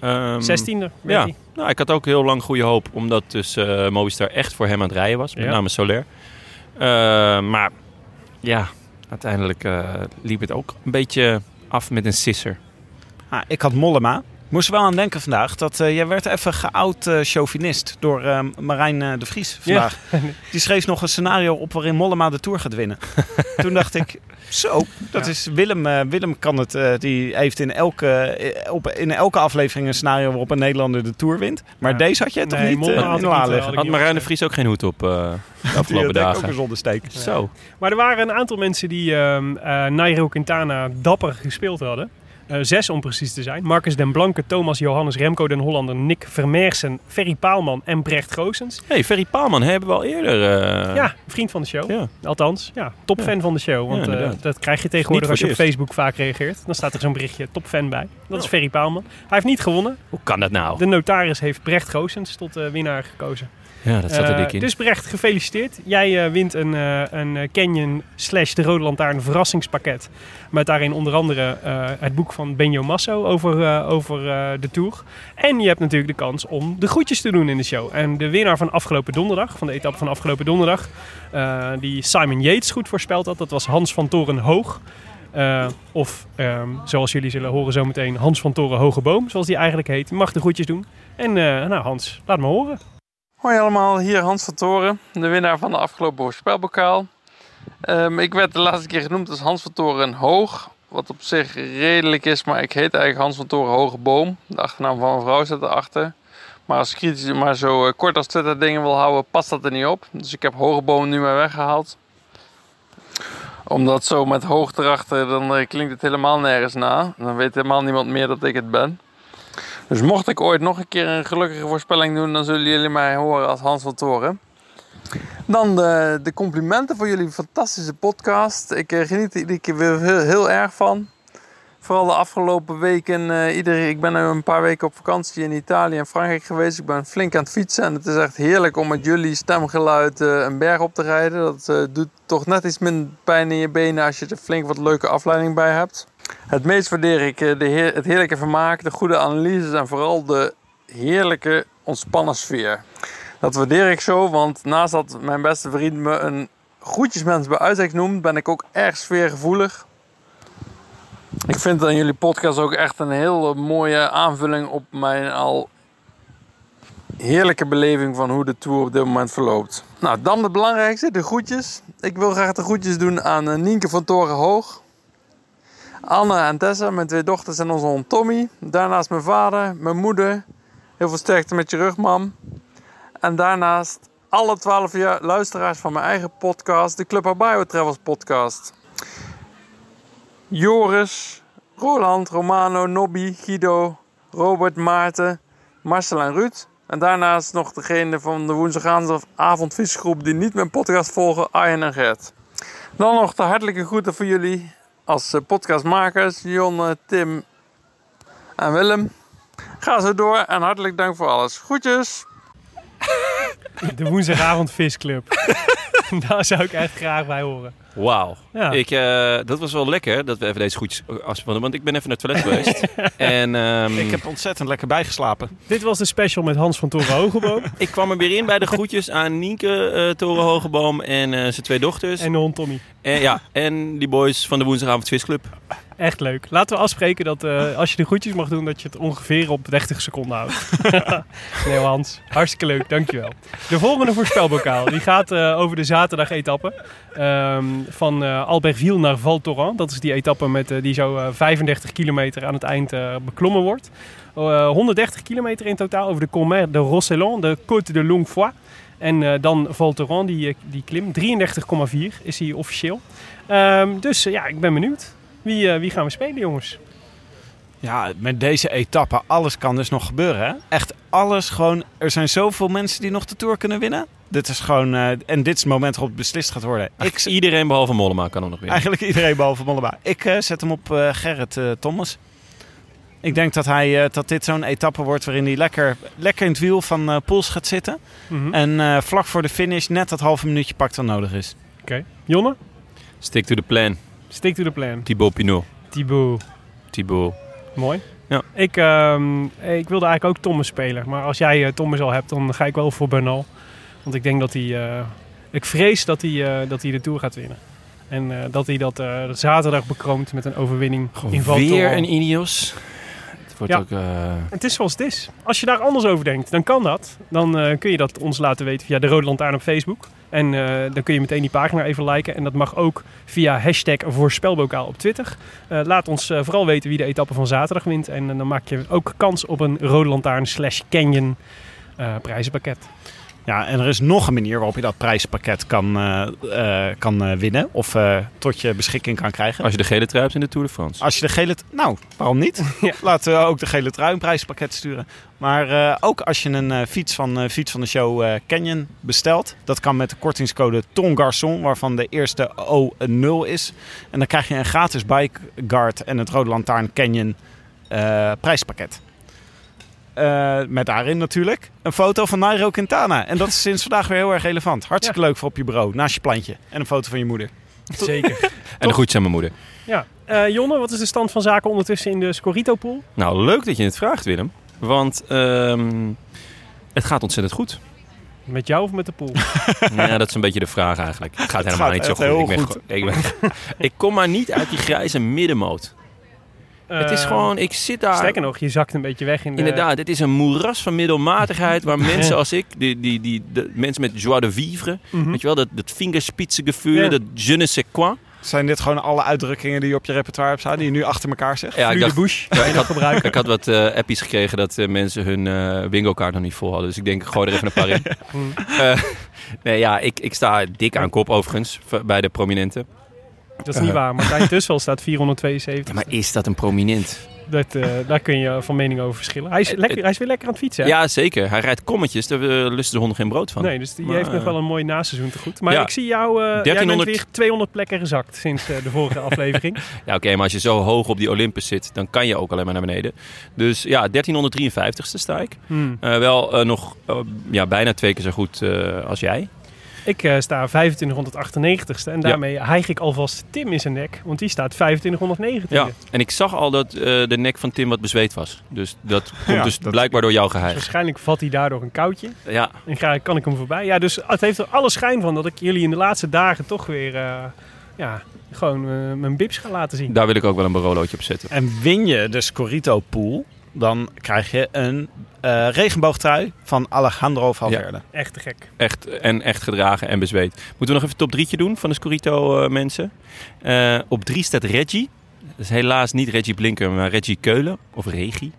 Ehm, Zestiende. Ja, hij. nou, ik had ook heel lang goede hoop, omdat dus eh Movistar echt voor hem aan het rijden was, met Ja. name Soler. Eh, maar ja, uiteindelijk eh, liep het ook een beetje af met een sisser. Ah, ik had Mollema. Moest er wel aan denken vandaag dat eh, jij werd even geout eh chauvinist door eh, Marijn de Vries vandaag. [laughs] Die schreef nog een scenario op waarin Mollema de Tour gaat winnen. Toen dacht ik, [laughs] zo, dat Ja. is Willem. eh, Willem kan het, eh, die heeft in elke, op, in elke aflevering een scenario waarop een Nederlander de Tour wint. Maar Ja. deze had jij toch Nee, niet Mollema had had Had Marijn de. Vries ook geen hoed op eh, [laughs] de afgelopen ik ook dagen. een zonder steek. Zo. Maar er waren een aantal mensen die ehm eh Nairo Quintana dapper gespeeld hadden. Eh, zes om precies te zijn. Marcus den Blanke, Thomas Johannes, Remco den Hollander, Nick Vermeersen, Ferry Paalman en Brecht Goosens. hey, Ferry Paalman hebben we al eerder. eh, ja, vriend van de show. ja. Althans, ja, topfan van de show. Want Ja, eh, dat krijg je tegenwoordig als je op Facebook vaak reageert. Dan staat er zo'n berichtje topfan bij. Dat is Ferry Paalman. Hij heeft niet gewonnen. Hoe kan dat nou? De notaris heeft Brecht Goosens tot winnaar gekozen. Ja, dat zat er Eh, dik in. Dus Brecht, gefeliciteerd. Jij eh, wint een, eh, een eh, Canyon slash de Rode Lantaarn verrassingspakket. Met daarin onder andere eh, het boek van Benjo Masso over, eh, over eh, de Tour. En je hebt natuurlijk de kans om de groetjes te doen in de show. En de winnaar van afgelopen donderdag, van de etappe van afgelopen donderdag... eh, die Simon Yates goed voorspeld had, dat was Hans van Toren Hoog. Eh, of ehm, zoals jullie zullen horen zometeen, Hans van Toren Hoge Boom, zoals die eigenlijk heet. Mag de groetjes doen. En eh, nou Hans, laat me horen. Hoi allemaal, hier Hans van Toren, de winnaar van de afgelopen voorspelbokaal. Ehm, ik werd de laatste keer genoemd als Hans van Toren Hoog, wat op zich redelijk is, maar ik heet eigenlijk Hans van Toren Hoge Boom. De achternaam van mijn vrouw zit erachter. Maar als ik kritisch maar zo eh, kort als Twitter dingen wil houden, past dat er niet op. Dus ik heb Hoge Boom nu maar weggehaald. Omdat zo met hoog erachter, dan eh, klinkt het helemaal nergens na. Dan weet helemaal niemand meer dat ik het ben. Dus mocht ik ooit nog een keer een gelukkige voorspelling doen, dan zullen jullie mij horen als Hans van Toren. Dan de, de complimenten voor jullie fantastische podcast. Ik eh, geniet er iedere keer weer heel, erg van. Vooral de afgelopen weken. eh, iedere, ik ben een paar weken op vakantie in Italië en Frankrijk geweest. Ik ben flink aan het fietsen. En het is echt heerlijk om met jullie stemgeluid eh, een berg op te rijden. Dat doet toch net iets minder pijn in je benen als je er flink wat leuke afleiding bij hebt. Het meest waardeer ik eh, de heer, het heerlijke vermaak, de goede analyses en vooral de heerlijke ontspannen sfeer. Dat waardeer ik zo, want naast dat mijn beste vriend me een groetjesmens bij uitstek noemt, ben ik ook erg sfeergevoelig. Ik vind aan jullie podcast ook echt een heel mooie aanvulling op mijn al heerlijke beleving van hoe de tour op dit moment verloopt. Nou, dan het belangrijkste, de groetjes. Ik wil graag de groetjes doen aan eh, Nienke van Torenhoog. Anne en Tessa, mijn twee dochters en onze hond Tommy. Daarnaast mijn vader, mijn moeder. Heel veel sterkte met je rug, mam. En daarnaast alle twaalf jaar luisteraars van mijn eigen podcast, de Club Bio Travels podcast. Joris, Roland, Romano, Nobby, Guido, Robert, Maarten, Marcel en Ruud. En daarnaast nog degene van de woensdagavondvisgroep die niet mijn podcast volgen, Arjen en Gert. Dan nog de hartelijke groeten voor jullie als eh, podcastmakers, Jon, Tim en Willem. Ga zo door en hartelijk dank voor alles. Groetjes! De woensdagavond visclub. [laughs] Daar zou ik echt graag bij horen. Wauw. Ja. Ik, eh, dat was wel lekker dat we even deze goedjes afspannen. Want ik ben even naar het toilet [laughs] geweest. en ehm, Ik heb ontzettend lekker bijgeslapen. Dit was de special met Hans van Toren Hogeboom [laughs] ik kwam er weer in bij de groetjes aan Nienke uh, Toren Hogeboom en eh, zijn twee dochters. en de hond Tommy. En, ja, en die boys van de Woensdagavond Visclub. Echt leuk. Laten we afspreken dat eh, [laughs] als je de groetjes mag doen, dat je het ongeveer op 30 seconden houdt. [laughs] nee Hans, hartstikke leuk, dankjewel. De volgende voorspelbokaal, die gaat eh, over de zaterdag-etappe. ehm, van eh Albertville naar Val Thorens. Dat is die etappe met, die zo eh, 35 kilometer aan het eind beklommen wordt. Eh, 130 kilometer in totaal over de Commer de Rosselon, de Côte de Longfoy. En dan Val Thorens, die, die klim. 33,4 is hij officieel. Ehm, dus ja, ik ben benieuwd. Wie, eh, wie gaan we spelen, jongens? Ja, met deze etappe, alles kan dus nog gebeuren. Hè? Echt alles gewoon. Er zijn zoveel mensen die nog de Tour kunnen winnen. Dit is gewoon. eh, en dit is het moment waarop het beslist gaat worden. Ik, Iedereen behalve Mollema kan er nog weer. eigenlijk iedereen behalve Mollema. Ik eh, zet hem op eh, Gerrit eh, Thomas. Ik denk dat, hij, eh, dat dit zo'n etappe wordt waarin hij lekker, lekker in het wiel van eh Poels gaat zitten. Mhm. En eh, vlak voor de finish net dat halve minuutje pakt dat nodig is. Oké. Jonne? Stick to the plan. Stick to the plan. Thibaut Pinot. Thibaut. Thibaut. Mooi. Ja. Ik, ehm, ik wilde eigenlijk ook Thomas spelen. Maar als jij eh, Thomas al hebt, dan ga ik wel voor Bernal. Want ik denk dat hij... eh, ik vrees dat hij, eh, dat hij de Tour gaat winnen. En dat hij dat zaterdag bekroont met een overwinning in Val weer Thorens. een Ineos. Het wordt Ja. ook... eh, Het is zoals het is. Als je daar anders over denkt, dan kan dat. Dan eh, kun je dat ons laten weten via de Rode Lantaarn op Facebook. En eh, dan kun je meteen die pagina even liken. En dat mag ook via hashtag voorspelbokaal op Twitter. Laat ons vooral weten wie de etappe van zaterdag wint. En dan maak je ook kans op een Rode Lantaarn slash Canyon prijzenpakket. Ja, en er is nog een manier waarop je dat prijspakket kan, eh, eh, kan eh, winnen. Of tot je beschikking kan krijgen. Als je de gele trui hebt in de Tour de France. Als je de gele... Nou, waarom niet? [laughs] Laten we ook de gele trui een prijspakket sturen. Maar ook als je een fiets van Fiets van de Show Canyon bestelt. Dat kan met de kortingscode Ton Garçon, waarvan de eerste O een 0 is. En dan krijg je een gratis bike guard en het Rode Lantaarn Canyon prijspakket. Eh, met daarin natuurlijk een foto van Nairo Quintana. En dat is sinds vandaag weer heel erg relevant. Hartstikke leuk voor op je bureau, naast je plantje. En een foto van je moeder. [laughs] Zeker. En de groetjes aan mijn moeder. Ja. Eh, Jonne, wat is de stand van zaken ondertussen in de Scorito-pool? Nou, leuk dat je het vraagt, Willem. Want ehm, het gaat ontzettend goed. Met jou of met de pool? [laughs] ja, dat is een beetje de vraag eigenlijk. Het gaat helemaal gaat niet zo goed. heel Ik, ben goed. ik, ben- ik kom maar niet uit die grijze middenmoot. Het is Eh, gewoon, ik zit daar... Sterker nog, je zakt een beetje weg in de... Inderdaad, het is een moeras van middelmatigheid waar [laughs] mensen als ik, die, die, die, de mensen met joie de vivre, Mhm. weet je wel, dat, dat vingerspitsengevoel, Ja. dat je ne sais quoi. Zijn dit gewoon alle uitdrukkingen die je op je repertoire hebt staan, die je nu achter elkaar zegt? Ja, ik de Bush. ja, ik, had, ik had wat eh appies gekregen dat eh, mensen hun eh bingo-kaart nog niet vol hadden. Dus ik denk, ik gooi er even een paar in. [laughs] Eh, [laughs] nee, ja, ik, ik sta dik aan kop overigens bij de prominenten. Dat is niet waar. Martijn Tussel staat 472. Ja, maar is dat een prominent? Dat, eh, daar kun je van mening over verschillen. Hij is, lekker, hij is weer lekker aan het fietsen. hè? Ja, zeker. Hij rijdt kommetjes, daar eh, lusten de honden geen brood van. Nee, dus die Maar, heeft nog eh, wel een mooi naseizoen te goed. Maar ja. ik zie jou, eh jij bent 1300 weer 200 plekken gezakt sinds eh, de vorige [laughs] aflevering. Ja, oké, maar als je zo hoog op die Olympus zit, dan kan je ook alleen maar naar beneden. Dus ja, 1353ste sta ik. Hmm. Eh, wel eh, nog eh, ja, bijna twee keer zo goed eh, als jij. Ik eh, sta 2598ste en daarmee hijg ik alvast Tim in zijn nek, want die staat 2519. Ja, en ik zag al dat eh, de nek van Tim wat bezweet was. Dus dat [laughs] komt Ja, dus dat- blijkbaar door jou Dus geheigd. waarschijnlijk vat hij daardoor een koudje Ja, en ga, kan ik hem voorbij. Ja, dus het heeft er alle schijn van dat ik jullie in de laatste dagen toch weer eh, ja, gewoon mijn bips ga laten zien. daar wil ik ook wel een barolootje op zetten. En win je de Scorito Pool, dan krijg je een eh, regenboogtrui van Alejandro Valverde. Echt te gek. Echt, en echt gedragen en bezweet. Moeten we nog even top drietje doen van de Scorito eh, mensen? Eh, op drie staat Reggie. Dat is helaas niet Reggie Blinker, maar Reggie Keulen. Of Regie.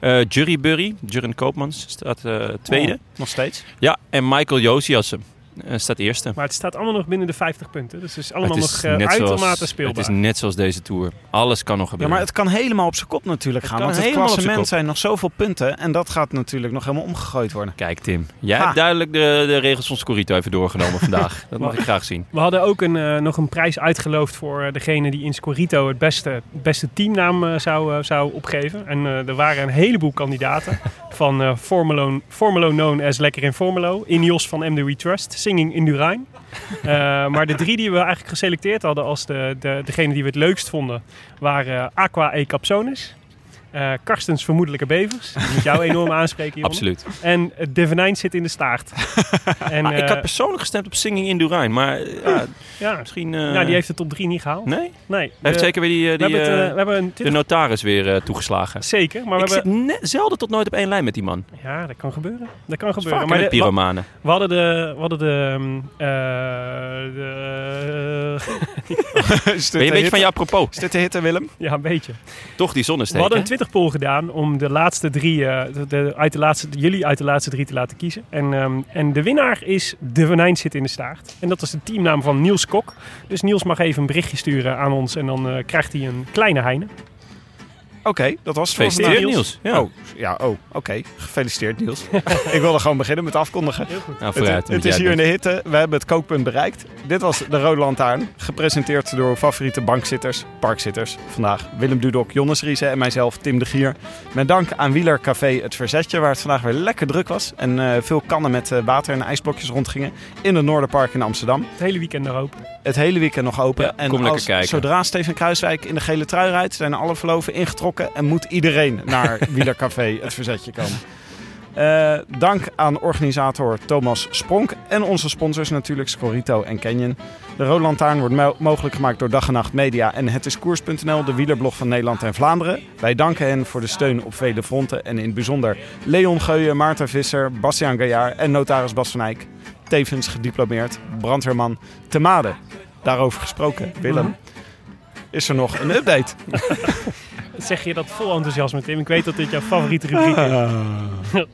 Eh Jury Burry, Jurgen Koopmans staat eh, tweede. Oh, nog steeds. Ja, en Michael Josiassen eh, staat eerste. Maar het staat allemaal nog binnen de 50 punten. Dus het is allemaal Het is nog eh, net uitermate zoals- speelbaar. Het is net zoals deze Tour. Alles kan nog Ja, gebeuren. maar het kan helemaal op zijn kop natuurlijk gaan. kan Want het helemaal op zijn klassement zijn nog zoveel punten. En dat gaat natuurlijk nog helemaal omgegooid worden. Kijk Tim, jij Ha. hebt duidelijk de, de regels van Scorito even doorgenomen vandaag. Dat mag [laughs] ik graag zien. We hadden ook een, eh, nog een prijs uitgeloofd voor eh, degene die in Scorito het beste, beste teamnaam eh, zou, eh, zou opgeven. En eh, er waren een heleboel kandidaten. [laughs] van eh Formelo, Formelo known as Lekker in Formelo. Ineos van MD We Trust. Singing in Durijn. Eh, maar de drie die we eigenlijk geselecteerd hadden als de, de, degene die we het leukst vonden... waren Aqua e. Uh, Karstens vermoedelijke bevers. Die moet jou enorm [laughs] aanspreken, Jeroen. Absoluut. En eh, uh, Devenijn zit in de staart. [laughs] en, uh, ik had eh, persoonlijk gestemd op Singing in Durijn, maar ja, misschien... Ja, die heeft het tot drie niet gehaald. Nee? Nee. Heeft zeker weer die, die we hebben de notaris weer toegeslagen. Zeker. Maar we hebben... zelden tot nooit op één lijn met die man. Ja, dat kan gebeuren. Dat kan gebeuren. maar de, pyromanen. We, hadden de... We hadden de, mm, de [laughs] ben je een beetje van je apropos? Is dit de hitte, Willem? Ja, een beetje. Toch die zonnesteek, We hadden een poll gedaan om de laatste drie, eh, de, uit de laatste, jullie uit de laatste drie te laten kiezen. En, ehm, en de winnaar is De Venijn zit in de staart. En dat is de teamnaam van Niels Kok. Dus Niels mag even een berichtje sturen aan ons en dan eh, krijgt hij een kleine heine. Oké, dat was het voor Gefeliciteerd, vandaag. Niels. Ja. Oh, ja, oh, oké. Gefeliciteerd, Niels. [laughs] ik wilde gewoon beginnen met afkondigen. Nou, vooruit. Het, moet het is hier in de hitte. We hebben het kookpunt bereikt. Dit was de Rode Lantaarn. Gepresenteerd door favoriete bankzitters, parkzitters. Vandaag Willem Dudok, Jonnes Riese en mijzelf, Tim de Gier. Met dank aan Wielercafé Het Verzetje, waar het vandaag weer lekker druk was. En eh, veel kannen met eh, water en ijsblokjes rondgingen. In het Noorderpark in Amsterdam. Het hele weekend nog open. Het hele weekend nog open. Ja, en kom lekker als, kijken. zodra Steven Kruiswijk in de gele trui rijdt, zijn alle verloven ingetrokken en moet iedereen naar [laughs] Wielercafé Het Verzetje komen. Eh, dank aan organisator Thomas Spronk en onze sponsors natuurlijk Scorito en Canyon. De Rode Lantaarn wordt mo- mogelijk gemaakt door Dag en Nacht Media en Het is Koers.nl, de wielerblog van Nederland en Vlaanderen. Wij danken hen voor de steun op vele fronten en in het bijzonder Leon Geuyen, Maarten Visser, Bastiaan Gaillard en notaris Bas van Eyck. Tevens gediplomeerd brandweerman te Made. Daarover gesproken, Willem. Is er nog een update? [laughs] Zeg je dat vol enthousiasme, Tim? Ik weet dat dit jouw favoriete rubriek is.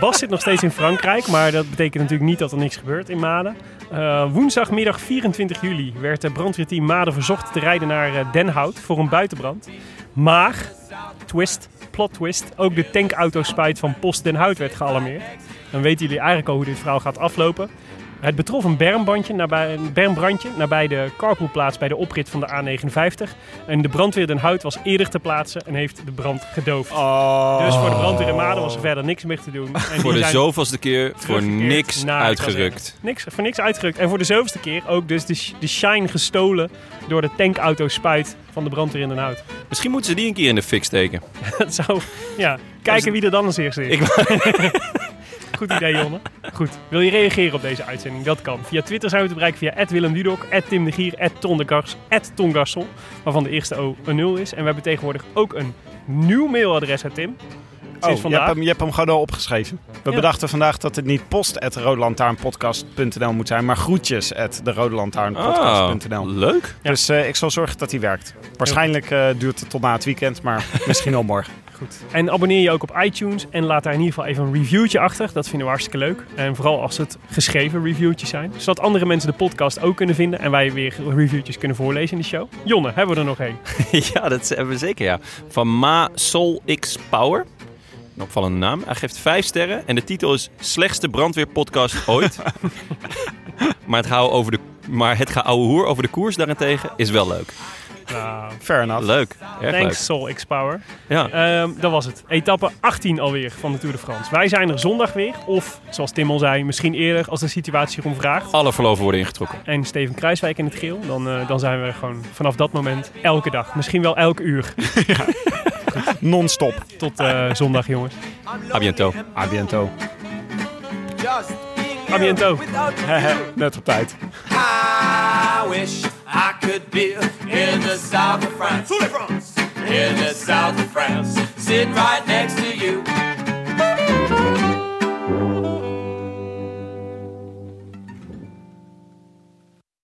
Bas zit nog steeds in Frankrijk, maar dat betekent natuurlijk niet dat er niks gebeurt in Maden. Uh, woensdagmiddag 24 juli werd het brandweerteam Maden verzocht te rijden naar uh, Den Hout voor een buitenbrand. Maar, twist, plot twist, ook de tankauto-spuit van Post Den Hout werd gealarmeerd. Dan weten jullie eigenlijk al hoe dit verhaal gaat aflopen. Het betrof een bermbandje nabij, een bermbrandje nabij de carpoolplaats bij de oprit van de A59. En de brandweer Den Hout was eerder te plaatsen en heeft de brand gedoofd. Oh. Dus voor de brandweer in Maden was er verder niks meer te doen. En Voor de zoveelste keer voor niks uitgerukt. Niks, voor niks uitgerukt. En voor de zoveelste keer ook dus de, sh- de shine gestolen door de tankauto spuit van de brandweer in Den Hout. Misschien moeten ze die een keer in de fik steken. [laughs] Dat zou, ja, kijken wie er dan als eerste is. Ik- [laughs] Goed idee, Jonne. Goed. Wil je reageren op deze uitzending? Dat kan. Via Twitter zijn we te bereiken via Willem Dudok, Tim de Gier, Ton de Gars, Ton waarvan de eerste O een 0 is. En we hebben tegenwoordig ook een nieuw mailadres, hè, Tim? Oh, Sinds je vandaag. hebt, hem, je hebt hem gewoon al opgeschreven. We Ja. bedachten vandaag dat het niet post moet zijn, maar groetjes at Ah, leuk. Dus eh, ik zal zorgen dat hij werkt. Waarschijnlijk eh, duurt het tot na het weekend, maar [laughs] misschien al morgen. Goed. En abonneer je ook op iTunes en laat daar in ieder geval even een reviewtje achter. Dat vinden we hartstikke leuk. En vooral als het geschreven reviewtjes zijn. Zodat andere mensen de podcast ook kunnen vinden en wij weer reviewtjes kunnen voorlezen in de show. Jonne, hebben we er nog één? [laughs] ja, dat hebben we zeker, ja. Van Ma Sol X Power. Een opvallende naam. Hij geeft vijf sterren en de titel is Slechtste brandweerpodcast ooit. [laughs] maar, het geouwe over de, maar het geouwe hoer over de koers daarentegen is wel leuk. Nou, Fair enough. Leuk. Erg thanks Soul X Power. leuk. Ja. Ehm, dat was het. Etappe 18 alweer van de Tour de France. Wij zijn er zondag weer. Of, zoals Tim al zei, misschien eerder als de situatie erom vraagt. Alle verloven worden ingetrokken. En Steven Kruiswijk in het geel. Dan, eh, dan zijn we er gewoon vanaf dat moment elke dag. Misschien wel elk uur. [laughs] Non-stop. Tot eh, zondag, jongens. A biento. A biento. A [laughs] Net op tijd. I wish I could be in the south of France. In the south of France. Sitting right next to